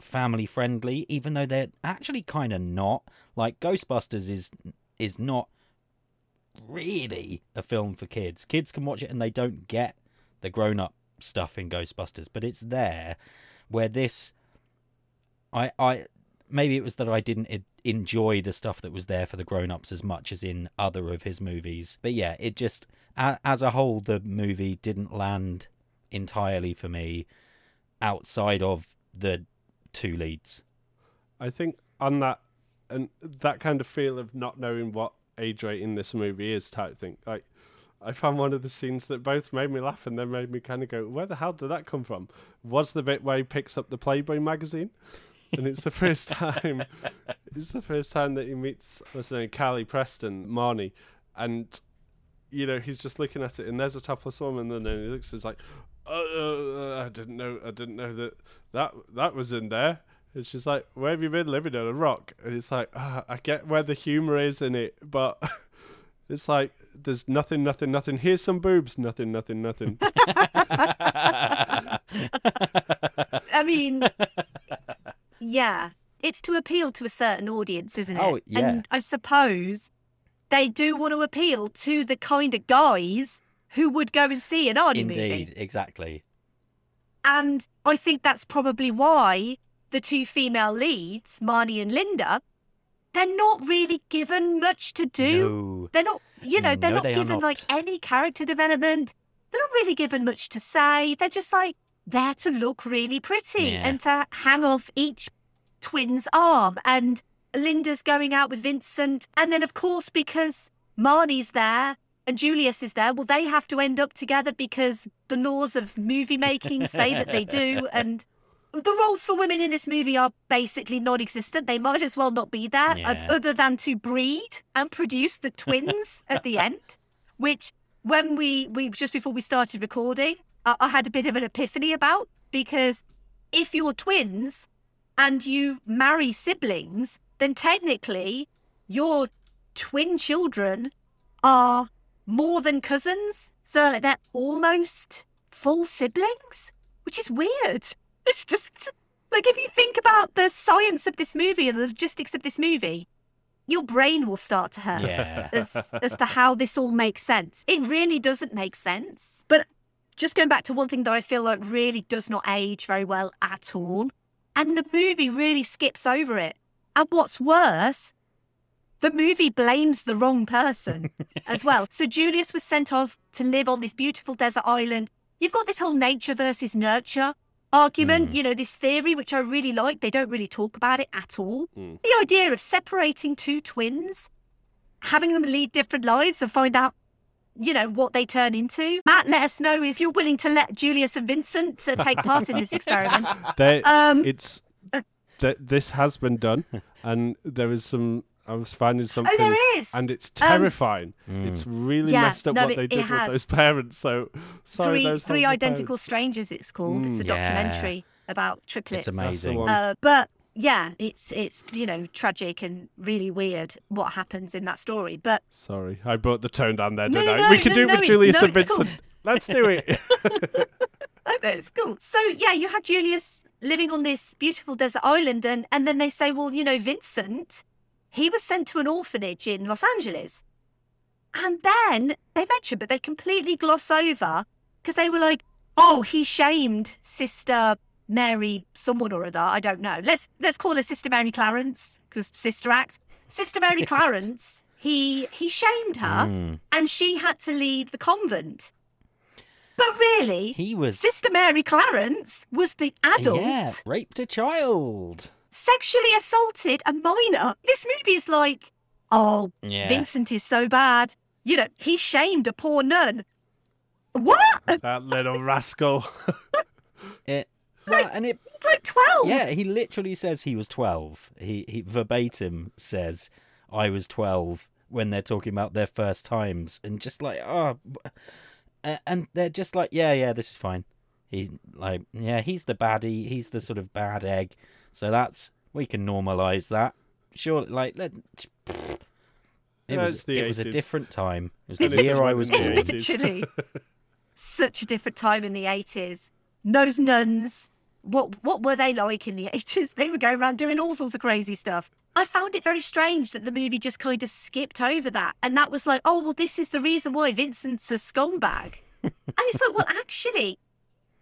family friendly, even though they're actually kind of not. Like Ghostbusters is is not really a film for kids. Kids can watch it and they don't get the grown up stuff in Ghostbusters, but it's there. Where this, I I maybe it was that I didn't enjoy the stuff that was there for the grown ups as much as in other of his movies. But yeah, it just as a whole the movie didn't land entirely for me outside of the two leads. I think on that and that kind of feel of not knowing what age rating this movie is type thing. Like I found one of the scenes that both made me laugh and then made me kind of go, "Where the hell did that come from?" Was the bit where he picks up the Playboy magazine, and it's the first <laughs> time. it's the first time that he meets what's her name, Kelly Preston, Marnie, and you know he's just looking at it, and there's a topless woman, and then he looks, and he's like, uh, I didn't know. I didn't know that that that was in there. And she's like, "Where have you been living on a rock?" And it's like, oh, I get where the humor is in it, but <laughs> it's like there's nothing, nothing, nothing. Here's some boobs. Nothing, nothing, nothing. <laughs> I mean, yeah, it's to appeal to a certain audience, isn't it? Oh, yeah. And I suppose they do want to appeal to the kind of guys who would go and see an Arnie Indeed, movie. Indeed, exactly. And I think that's probably why the two female leads, Marnie and Linda, they're not really given much to do. No. They're not, you know, they're No, not they given like any character development. They're not really given much to say. They're just like there to look really pretty Yeah. and to hang off each twin's arm. And Linda's going out with Vincent. And then, of course, because Marnie's there and Julius is there, well, they have to end up together because the laws of movie making say that they do. <laughs> And the roles for women in this movie are basically non-existent. They might as well not be there, uh, Yeah. other than to breed and produce the twins <laughs> at the end. Which, when we we just before we started recording, I, I had a bit of an epiphany about because if you're twins and you marry siblings, then technically your twin children are more than cousins, so they're almost full siblings, which is weird. <laughs> It's just like if you think about the science of this movie and the logistics of this movie, your brain will start to hurt Yeah. as, as to how this all makes sense. It really doesn't make sense. But just going back to one thing that I feel like really does not age very well at all, and the movie really skips over it. And what's worse, the movie blames the wrong person as <laughs> well. So Julius was sent off to live on this beautiful desert island. You've got this whole nature versus nurture argument, you know, this theory, which I really like. They don't really talk about it at all. The idea of separating two twins, having them lead different lives and find out, you know, what they turn into. Matt, let us know if you're willing to let Julius and Vincent uh, take part in this <laughs> experiment. They, Um, it's that this has been done, and there is some. I was finding something. Oh, there is. and it's Um, terrifying. It's really Yeah, messed up no, what it- they did with those <laughs> parents. So sorry, three those three identical parents. strangers it's called it's a Mm, yeah. documentary about triplets It's That's the amazing. one. uh, but yeah it's it's you know tragic and really weird what happens in that story but Sorry, I brought the tone down there, No, didn't no, I? we no, can no, do it no, with Julius no, and it's cool. Vincent. Let's do it. <laughs> <laughs> oh, that's cool so yeah you had julius living on this beautiful desert island and and then they say well you know vincent he was sent to an orphanage in los angeles and then they mention but they completely gloss over because they were like oh he shamed sister mary someone or other i don't know let's let's call her sister mary clarence because sister act sister mary <laughs> clarence he he shamed her Mm. and she had to leave the convent but really He was sister mary clarence was the adult yeah, raped a child. Sexually assaulted a minor this movie is like oh Yeah. vincent is so bad you know he shamed a poor nun what that little rascal. <laughs> It, well, and it like 12 Yeah, he literally says he was 12. He, he verbatim says, I was 12 when they're talking about their first times. And just like, oh. And they're just like, yeah, yeah, this is fine. He, like, yeah, he's the baddie. He's the sort of bad egg. So that's, we can normalize that. Sure, like, let. It Yeah, was, the it was a different time. It was <laughs> the It is year I was it is. born. It's literally such a different time in the 80s those nuns what what were they like in the 80s they were going around doing all sorts of crazy stuff i found it very strange that the movie just kind of skipped over that and that was like oh well this is the reason why vincent's a scumbag and it's like well actually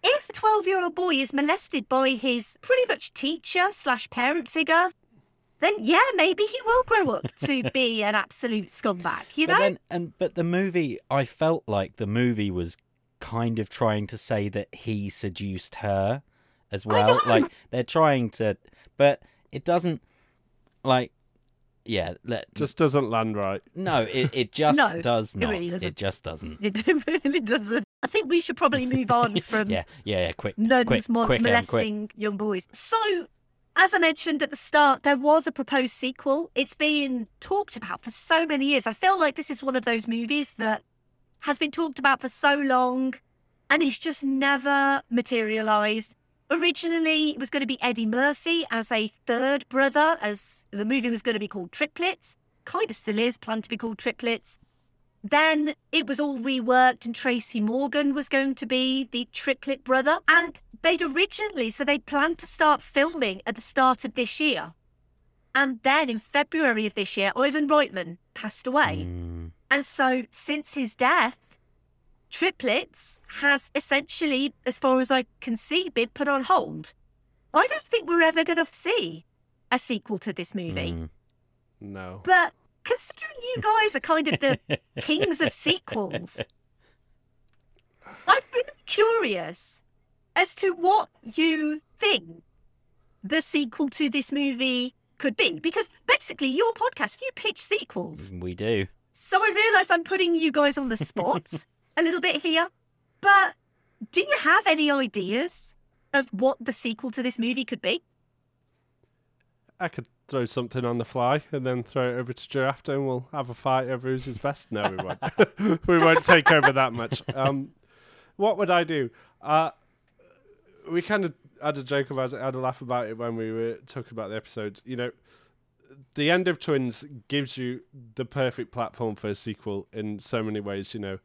if a 12 year old boy is molested by his pretty much teacher slash parent figure then yeah maybe he will grow up to <laughs> be an absolute scumbag you know But then, and but the movie, I felt like the movie was kind of trying to say that he seduced her as well. Like they're trying to, but it doesn't. Like, yeah, let, Just doesn't land right. no, it it just <laughs> No, does it not. really doesn't. it just doesn't. It <laughs> really doesn't. I think we should probably move on <laughs> from Yeah, yeah, yeah. Quick, nuns quick, mo- quick, Em, quick. molesting young boys. So, as I mentioned at the start, there was a proposed sequel. It's been talked about for so many years. I feel like this is one of those movies that has been talked about for so long and it's just never materialized. Originally, it was going to be Eddie Murphy as a third brother, as the movie was going to be called Triplets. Kind of still is, planned to be called Triplets. Then it was all reworked, and Tracy Morgan was going to be the triplet brother. And they'd originally, so they'd planned to start filming at the start of this year. And then in February of this year, Ivan Reitman passed away. Mm, And so since his death, Triplets has essentially, as far as I can see, been put on hold. I don't think we're ever going to see a sequel to this movie. mm. No. But considering you guys are kind of the <laughs> kings of sequels, I've been curious as to what you think the sequel to this movie could be. Because basically, your podcast, you pitch sequels. Mm, we do. So I realise I'm putting you guys on the spot <laughs> a little bit here. But do you have any ideas of what the sequel to this movie could be? I could throw something on the fly and then throw it over to Joe after, and we'll have a fight over who's his best. No, we won't. <laughs> we won't take over that much. Um, what would I do? Uh, we kind of had a joke about it, had a laugh about it when we were talking about the episode. You know, the end of Twins gives you the perfect platform for a sequel in so many ways. You know,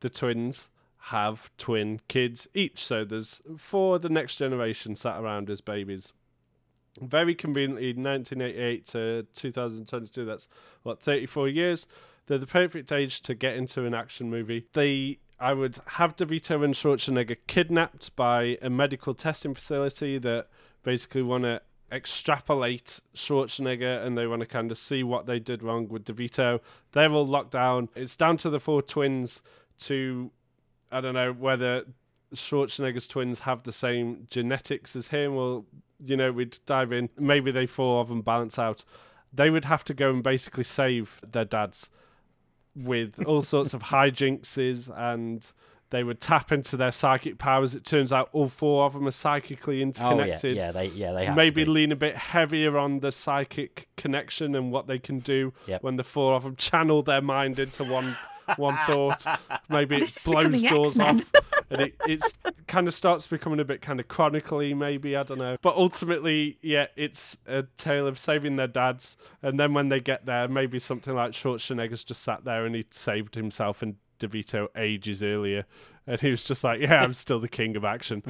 the twins have twin kids each, so there's four the next generation sat around as babies very conveniently 1988 to 2022 that's what 34 years they're the perfect age to get into an action movie. They i would have devito and schwarzenegger kidnapped by a medical testing facility that basically want to extrapolate schwarzenegger and they want to kind of see what they did wrong with devito. They're all locked down. It's down to the four twins to i don't know whether Schwarzenegger's twins have the same genetics as him, or you know, we'd dive in. Maybe they four of them balance out. They would have to go and basically save their dads with all sorts of hijinxes, and they would tap into their psychic powers. It turns out all four of them are psychically Oh yeah, interconnected. yeah, they yeah they have Maybe to be. lean a bit heavier on the psychic connection and what they can do Yep. when the four of them channel their mind into one one <laughs> thought. Maybe it This is blows doors X-Men. off, and it it's kind of starts becoming a bit kind of chronically. Maybe I don't know, but ultimately, yeah, it's a tale of saving their dads, and then when they get there, maybe something like Schwarzenegger's just sat there and he saved himself and. DeVito ages earlier, and he was just like, "Yeah, I'm still the king of action."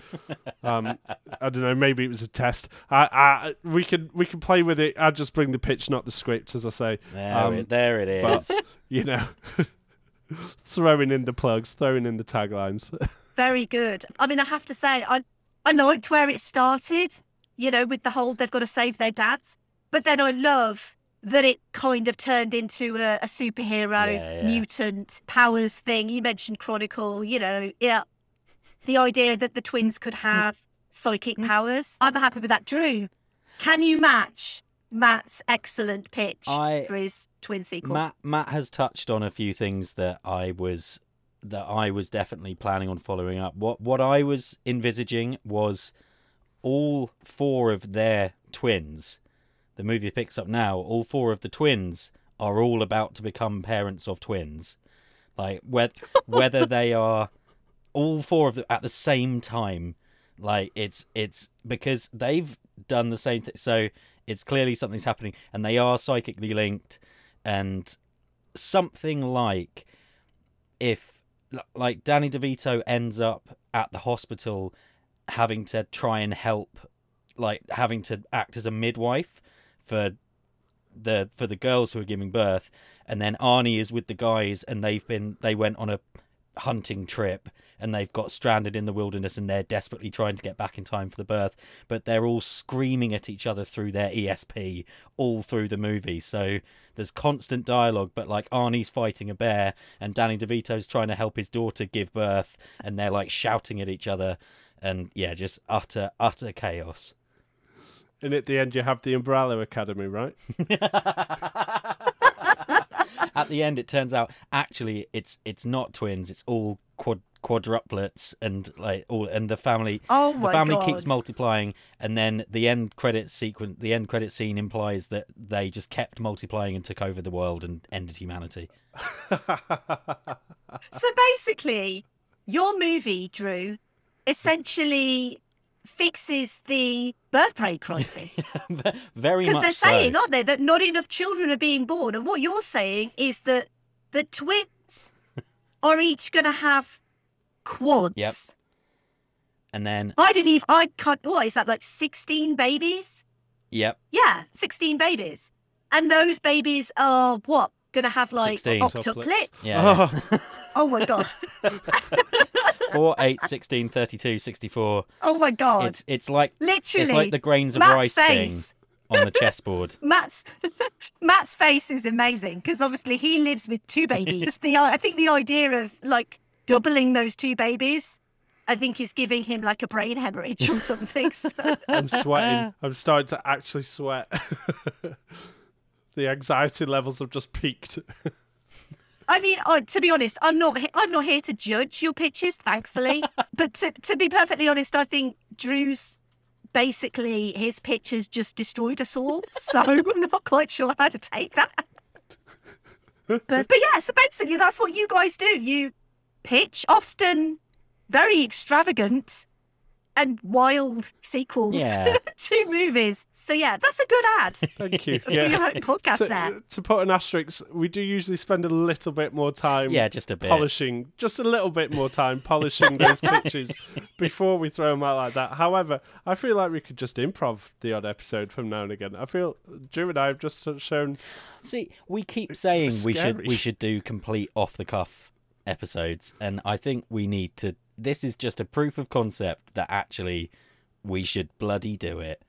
Um, <laughs> I don't know. Maybe it was a test. I, I, we can we can play with it. I just bring the pitch, not the script, as I say. There, Um, it, there it is. but <laughs> you know, <laughs> throwing in the plugs, throwing in the taglines. Very good. I mean, I have to say, I I liked where it started. You know, with the whole they've got to save their dads, but then I love that it kind of turned into a, a superhero Yeah, yeah. mutant powers thing. You mentioned Chronicle. You know, yeah, the idea that the twins could have psychic powers. I'm happy with that. Drew, can you match Matt's excellent pitch I- for his twin sequel? Matt Matt has touched on a few things that I was that I was definitely planning on following up. What what I was envisaging was all four of their twins. The movie picks up now. All four of the twins are all about to become parents of twins. Like whether <laughs> whether they are all four of them at the same time. Like it's it's because they've done the same thing. So it's clearly something's happening, and they are psychically linked, and something like if like Danny DeVito ends up at the hospital having to try and help like having to act as a midwife for the for the girls who are giving birth and then Arnie is with the guys and they've been they went on a hunting trip and they've got stranded in the wilderness and they're desperately trying to get back in time for the birth but they're all screaming at each other through their ESP all through the movie. So there's constant dialogue but like Arnie's fighting a bear and Danny DeVito's trying to help his daughter give birth and they're like shouting at each other and yeah just utter utter chaos and at the end, you have the Umbrella Academy, right? <laughs> at the end it turns out actually it's it's not twins it's all quad quadruplets and like all and the family Oh the family God. keeps multiplying and then the end credit sequence the end credit scene implies that they just kept multiplying and took over the world and ended humanity <laughs> <laughs> So basically, your movie, Drew, essentially fixes the birth rate crisis. <laughs> very much Because they're so. saying, aren't they, that not enough children are being born. And what you're saying is that the twins <laughs> are each going to have quads. Yep. and then I didn't even, I can't, what is that, like 16 babies? yep Yeah, 16 babies. And those babies are what? Going to have like 16. octuplets? yeah Oh my God. <laughs> 4 8 16 32 64 Oh my God. it's it's like Literally. it's like the grains of Matt's rice face. thing on the chessboard. <laughs> Matt's <laughs> Matt's face is amazing because obviously he lives with two <laughs> babies. the I think the idea of like doubling those two babies, I think is giving him like a brain hemorrhage or something. So- I'm sweating. I'm starting to actually sweat. the anxiety levels have just peaked. I mean, to be honest, I'm not I'm not here to judge your pitches, thankfully. <laughs> but to to be perfectly honest, I think Drew's basically his pitches just destroyed us all. So <laughs> I'm not quite sure how to take that. But but yeah, so basically that's what you guys do. You pitch often very extravagant and wild sequels Yeah. <laughs> to movies. So yeah, that's a good ad Thank you. <laughs> for your podcast to, there. to put an asterisk, we do usually spend a little bit more time. Yeah, just a bit. polishing, just a little bit more time polishing those <laughs> pictures before we throw them out like that. However, I feel like we could just improv the odd episode from now and again. I feel Drew and I have just shown. See, we keep saying we should we should do complete off the cuff episodes, and I think we need to. This is just a proof of concept that actually we should bloody do it.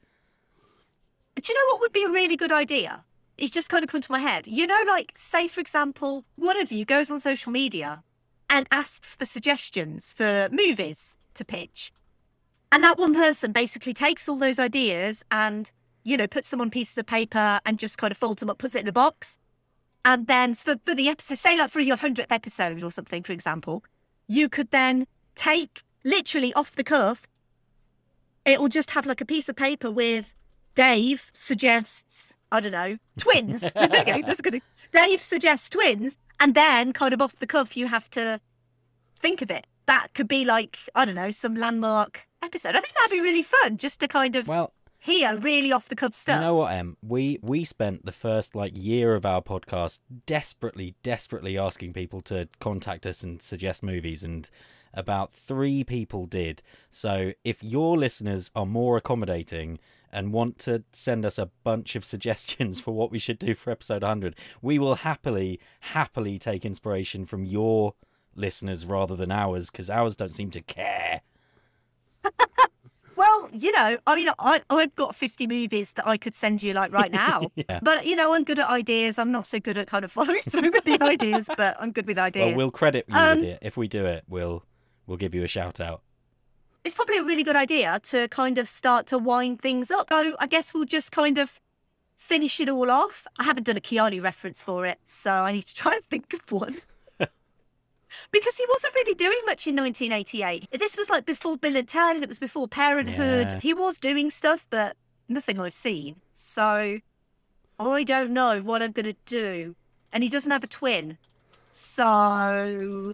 Do you know what would be a really good idea? It's just kind of come to my head. You know, like, say, for example, one of you goes on social media and asks for suggestions for movies to pitch. And that one person basically takes all those ideas and, you know, puts them on pieces of paper and just kind of folds them up, puts it in a box. And then for, for the episode, say like for your 100th episode or something, for example, you could then take literally off the cuff it'll just have like a piece of paper with Dave suggests, I don't know, twins. <laughs> go. That's good. Dave suggests twins, and then kind of off the cuff, you have to think of it. That could be like, I don't know, some landmark episode. I think that'd be really fun just to kind of Well, hear really off the cuff stuff. You know what, Em? We we spent the first like year of our podcast desperately, desperately asking people to contact us and suggest movies, and about three people did. So if your listeners are more accommodating and want to send us a bunch of <laughs> suggestions for what we should do for episode 100, we will happily, happily take inspiration from your listeners rather than ours, because ours don't seem to care. <laughs> Well, you know, I mean, I, I've got 50 movies that I could send you like right now. <laughs> Yeah. But, you know, I'm good at ideas. I'm not so good at kind of following through with the ideas, but I'm good with ideas. Well, we'll credit you Um, with it. If we do it, we'll we'll give you a shout out. it's probably a really good idea to kind of start to wind things up. So I guess we'll just kind of finish it all off. I haven't done a Keanu reference for it, so I need to try and think of one. <laughs> because he wasn't really doing much in 1988. This was like before Bill and Ted, and it was before Parenthood. Yeah. He was doing stuff, but nothing I've seen. So I don't know what I'm going to do. And he doesn't have a twin. So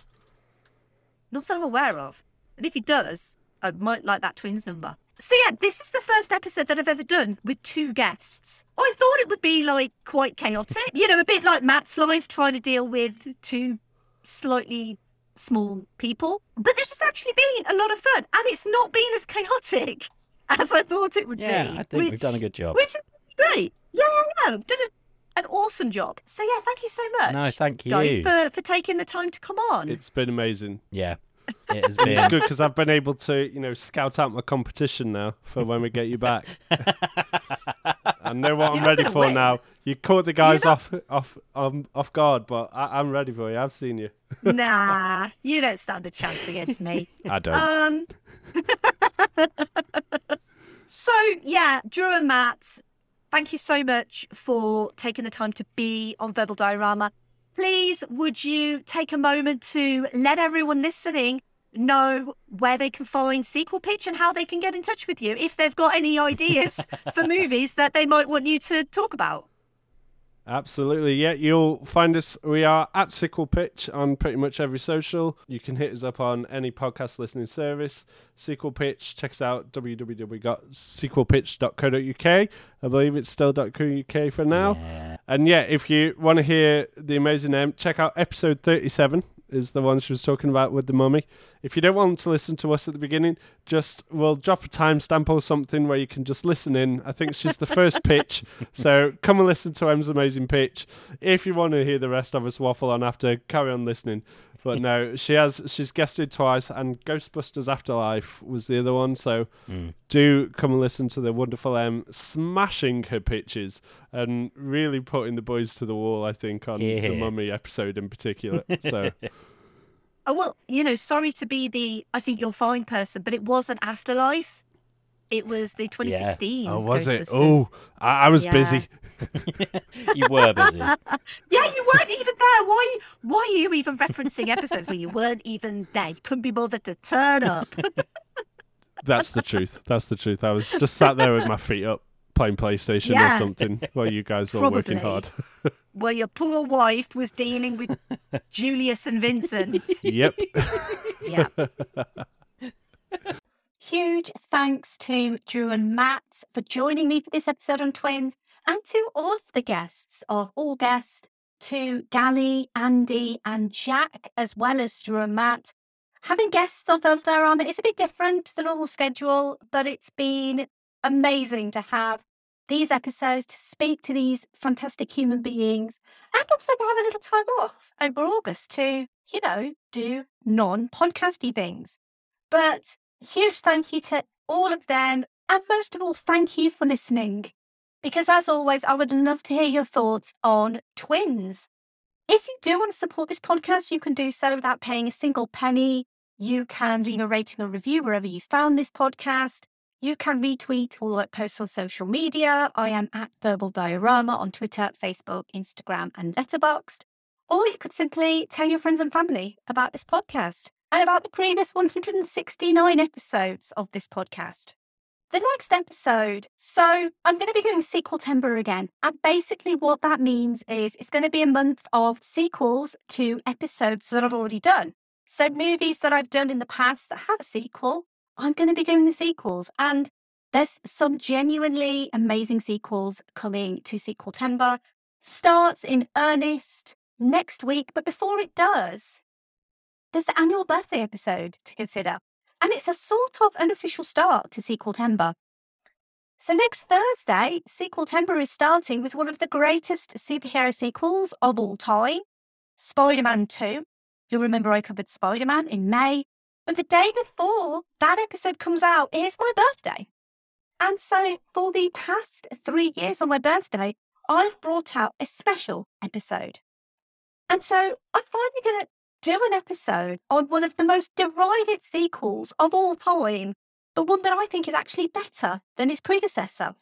not that I'm aware of. And if he does, I might like that twins number. So yeah, this is the first episode that I've ever done with two guests. I thought it would be like quite chaotic, you know, a bit like Matt's life trying to deal with two slightly small people. But this has actually been a lot of fun, and it's not been as chaotic <laughs> as I thought it would Yeah, be. Yeah, I think we've done a good job. Which is great. Yeah, yeah, yeah. Did a, an awesome job. So yeah, thank you so much. No, thank you guys, you. for for taking the time to come on. It's been amazing. Yeah, <laughs> it has It's been. good because I've been able to, you know, scout out my competition now for when we get you back. <laughs> I know what I'm You're not ready for win. now. You caught the guys not- off off um, off guard, but I, I'm ready for you. I've seen you. <laughs> nah, you don't stand a chance against me. I don't. Um. so yeah, Drew and Matt, thank you so much for taking the time to be on Verbal Diorama. Please, would you take a moment to let everyone listening know where they can find Sequel Pitch and how they can get in touch with you if they've got any ideas <laughs> for movies that they might want you to talk about? Absolutely, yeah. You'll find us. We are at Sequel Pitch on pretty much every social. You can hit us up on any podcast listening service. Sequel Pitch. Check us out www.sequelpitch.co.uk. I believe it's still .co.uk for now. Yeah. And yeah, if you want to hear the amazing Em, check out episode 37 is the one she was talking about with the mummy. If you don't want to listen to us at the beginning, just we'll drop a timestamp or something where you can just listen in. I think she's the first <laughs> pitch. So come and listen to Em's amazing pitch. If you want to hear the rest of us waffle on after, carry on listening. But no, she has she's guested twice and Ghostbusters Afterlife was the other one. So hmm. do come and listen to the wonderful Em smashing her pitches and really putting the boys to the wall. I think on the Mummy episode in particular. <laughs> So Oh well, you know, sorry to be the I think you're fine person, but it wasn't Afterlife. It was the 2016. oh, was it? Oh, I, I was Yeah. busy. <laughs> you were busy. yeah, you weren't even there. Why? Why are you even referencing episodes where you weren't even there? You couldn't be bothered to turn up. <laughs> That's the truth. That's the truth. I was just sat there with my feet up playing PlayStation or something while you guys were working hard. <laughs> where your poor wife was dealing with Julius and Vincent. yep. Yeah. Huge thanks to Drew and Matt for joining me for this episode on Twins and to all of the guests of August, to Dally, Andy, and Jack, as well as to and Matt. Having guests on Velvet Diorama is a bit different to the normal schedule, but it's been amazing to have these episodes to speak to these fantastic human beings and also to have a little time off over August to, you know, do non podcasty things. But huge thank you to all of them. And most of all, thank you for listening. Because as always, I would love to hear your thoughts on twins. If you do want to support this podcast, you can do so without paying a single penny. You can leave a rating or review wherever you found this podcast. You can retweet all the posts on social media. I am at Verbal Diorama on Twitter, Facebook, Instagram, and Letterboxd. Or you could simply tell your friends and family about this podcast and about the previous 169 episodes of this podcast. The next episode, so I'm going to be doing sequel timber again. And basically, what that means is it's going to be a month of sequels to episodes that I've already done. So, movies that I've done in the past that have a sequel, I'm going to be doing the sequels. And there's some genuinely amazing sequels coming to Sequel Timber. Starts in earnest next week. But before it does, there's the annual birthday episode to consider. And it's a sort of unofficial start to Sequel Timber. So next Thursday, Sequel Timber is starting with one of the greatest superhero sequels of all time, Spider-Man 2. You'll remember I covered Spider-Man in May. But the day before that episode comes out is my birthday. And so for the past three years on my birthday, I've brought out a special episode. And so I'm finally going to do an episode on one of the most derided sequels of all time, the one that I think is actually better than its predecessor,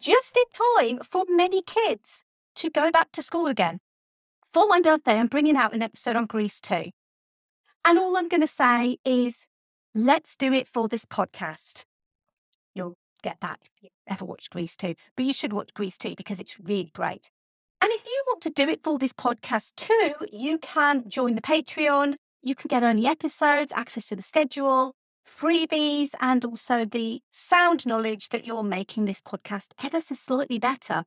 just in time for many kids to go back to school again. For my birthday, I'm bringing out an episode on Grease 2. And all I'm going to say is, let's do it for this podcast. You'll get that if you ever watched Grease 2, but you should watch Grease 2 because it's really great. And if you want to do it for this podcast too, you can join the Patreon. You can get early episodes, access to the schedule, freebies, and also the sound knowledge that you're making this podcast ever so slightly better.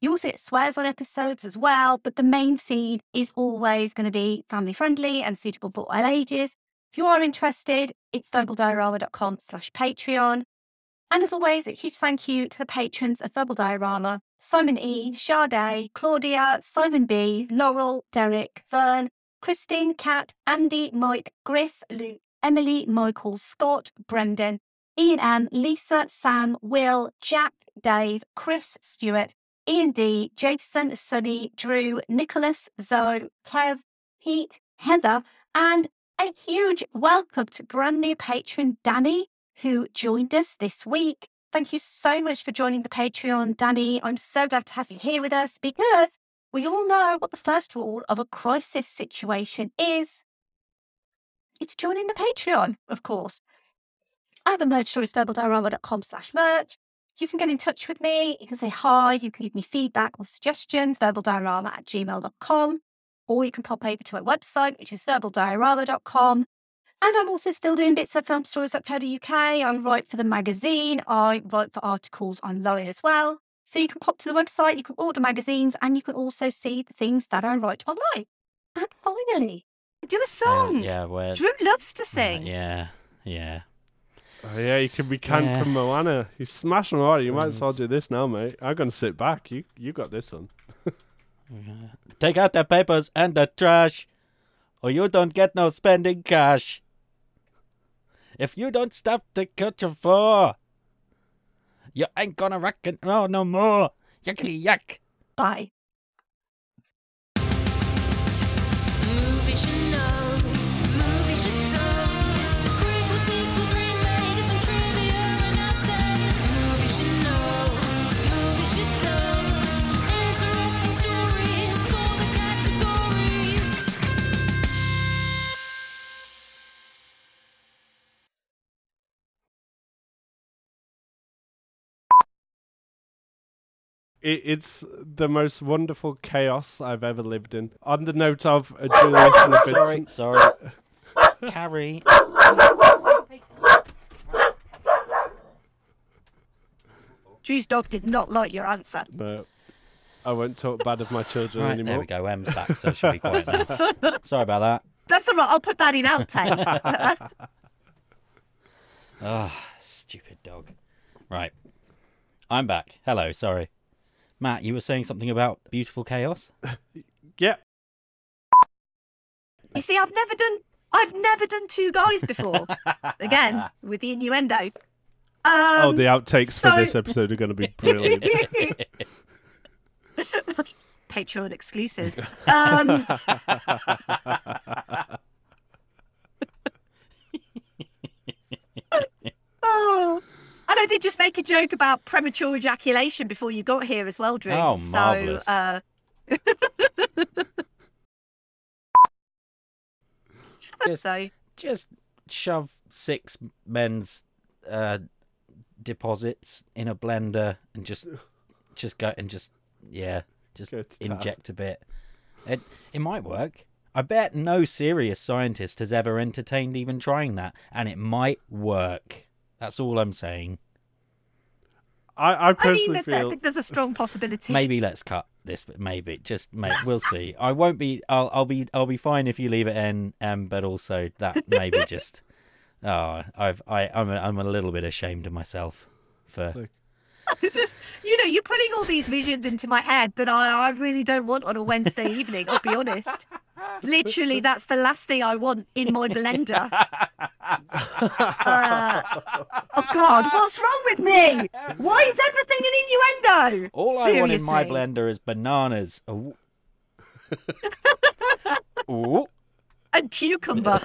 You also get swears on episodes as well, but the main feed is always going to be family friendly and suitable for all ages. If you are interested, it's verbaldiorama.com slash Patreon. And as always, a huge thank you to the patrons of Verbal Diorama, Simon E, mm-hmm. Sade, Claudia, Simon B, Laurel, Derek, Vern, Christine, Kat, Andy, Mike, Griff, Luke, Emily, Michael, Scott, Brendan, Ian M, Lisa, Sam, Will, Jack, Dave, Chris, Stewart, Ian D, Jason, Sunny, Drew, Nicholas, Zoe, Kev, Pete, Heather, and a huge welcome to brand new patron Danny, who joined us this week. Thank you so much for joining the Patreon, Danny. I'm so glad to have you here with us because we all know what the first rule of a crisis situation is. It's joining the Patreon, of course. I have a merch store, it's verbaldiorama.com slash merch. You can get in touch with me. You can say hi. You can give me feedback or suggestions, verbaldiorama at gmail.com. Or you can pop over to our website, which is verbaldiorama.com. And I'm also still doing bits of film stories at filmstories.co.uk. I write for the magazine. I write for articles online as well. So you can pop to the website, you can order magazines, and you can also see the things that I write online. And finally, do a Uh, song. yeah, we're, Drew loves to uh, sing. yeah, yeah. Oh, yeah, you can be canned Yeah. from Moana. You smash them all. You might as well do this now, mate. I'm gonna sit back. You you got this one. <laughs> Take out the papers and the trash, or you don't get no spending cash. If you don't stop to the culture floor, You ain't gonna reckon no no more. Yuckity <laughs> yuck. Bye. Movies It, it's the most wonderful chaos I've ever lived in. On the note of uh, Julius and a Sorry, Vincent, sorry. <laughs> Carrie. Drew's dog did not like your answer. no, I won't talk bad of my children Right, anymore. there we go. M's back, so she'll be quiet now. <laughs> Sorry about that. That's all right. I'll put that in outtakes. Oh, <laughs> stupid dog. Right. I'm back. Hello, sorry. Matt, you were saying something about beautiful chaos? <laughs> Yeah, you see, I've never done. I've never done two guys before. <laughs> Again, with the innuendo. Um, oh, the outtakes so- for this episode are going to be <laughs> brilliant. Patreon exclusive. Um, oh. And I did just make a joke about premature ejaculation before you got here as well, Drew. Oh, so, marvellous. uh, <laughs> Just- so Just shove six men's uh, deposits in a blender and just just go and just yeah, just to town. inject a bit. It it might work. I bet no serious scientist has ever entertained even trying that, and it might work. That's all I'm saying. I, I I mean, personally I feel think there's a strong possibility. Maybe let's cut this, but maybe just mate, we'll see. I won't be. I'll, I'll be. I'll be fine if you leave it in. Um, but also that maybe <laughs> just. Oh, I've. I. I'm. A, I'm a little bit ashamed of myself for. Look. <laughs> just you know, you're putting all these visions into my head that I, I really don't want on a Wednesday evening. I'll be honest. Literally, that's the last thing I want in my blender. <laughs> Uh, oh God, what's wrong with me? Why is everything an innuendo? All I want in my blender is bananas. Ooh. <laughs> Ooh. and cucumber.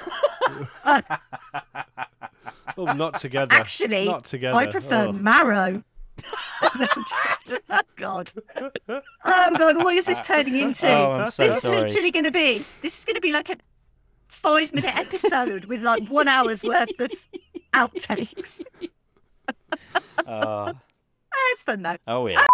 oh, not together. Actually, not together. I prefer Oh. marrow. Oh God! Oh God! What is this turning into? Oh, so this is sorry. literally going to be. This is going to be like a five-minute episode with like one hour's worth of outtakes. Uh, <laughs> Ah, it's fun though. oh yeah.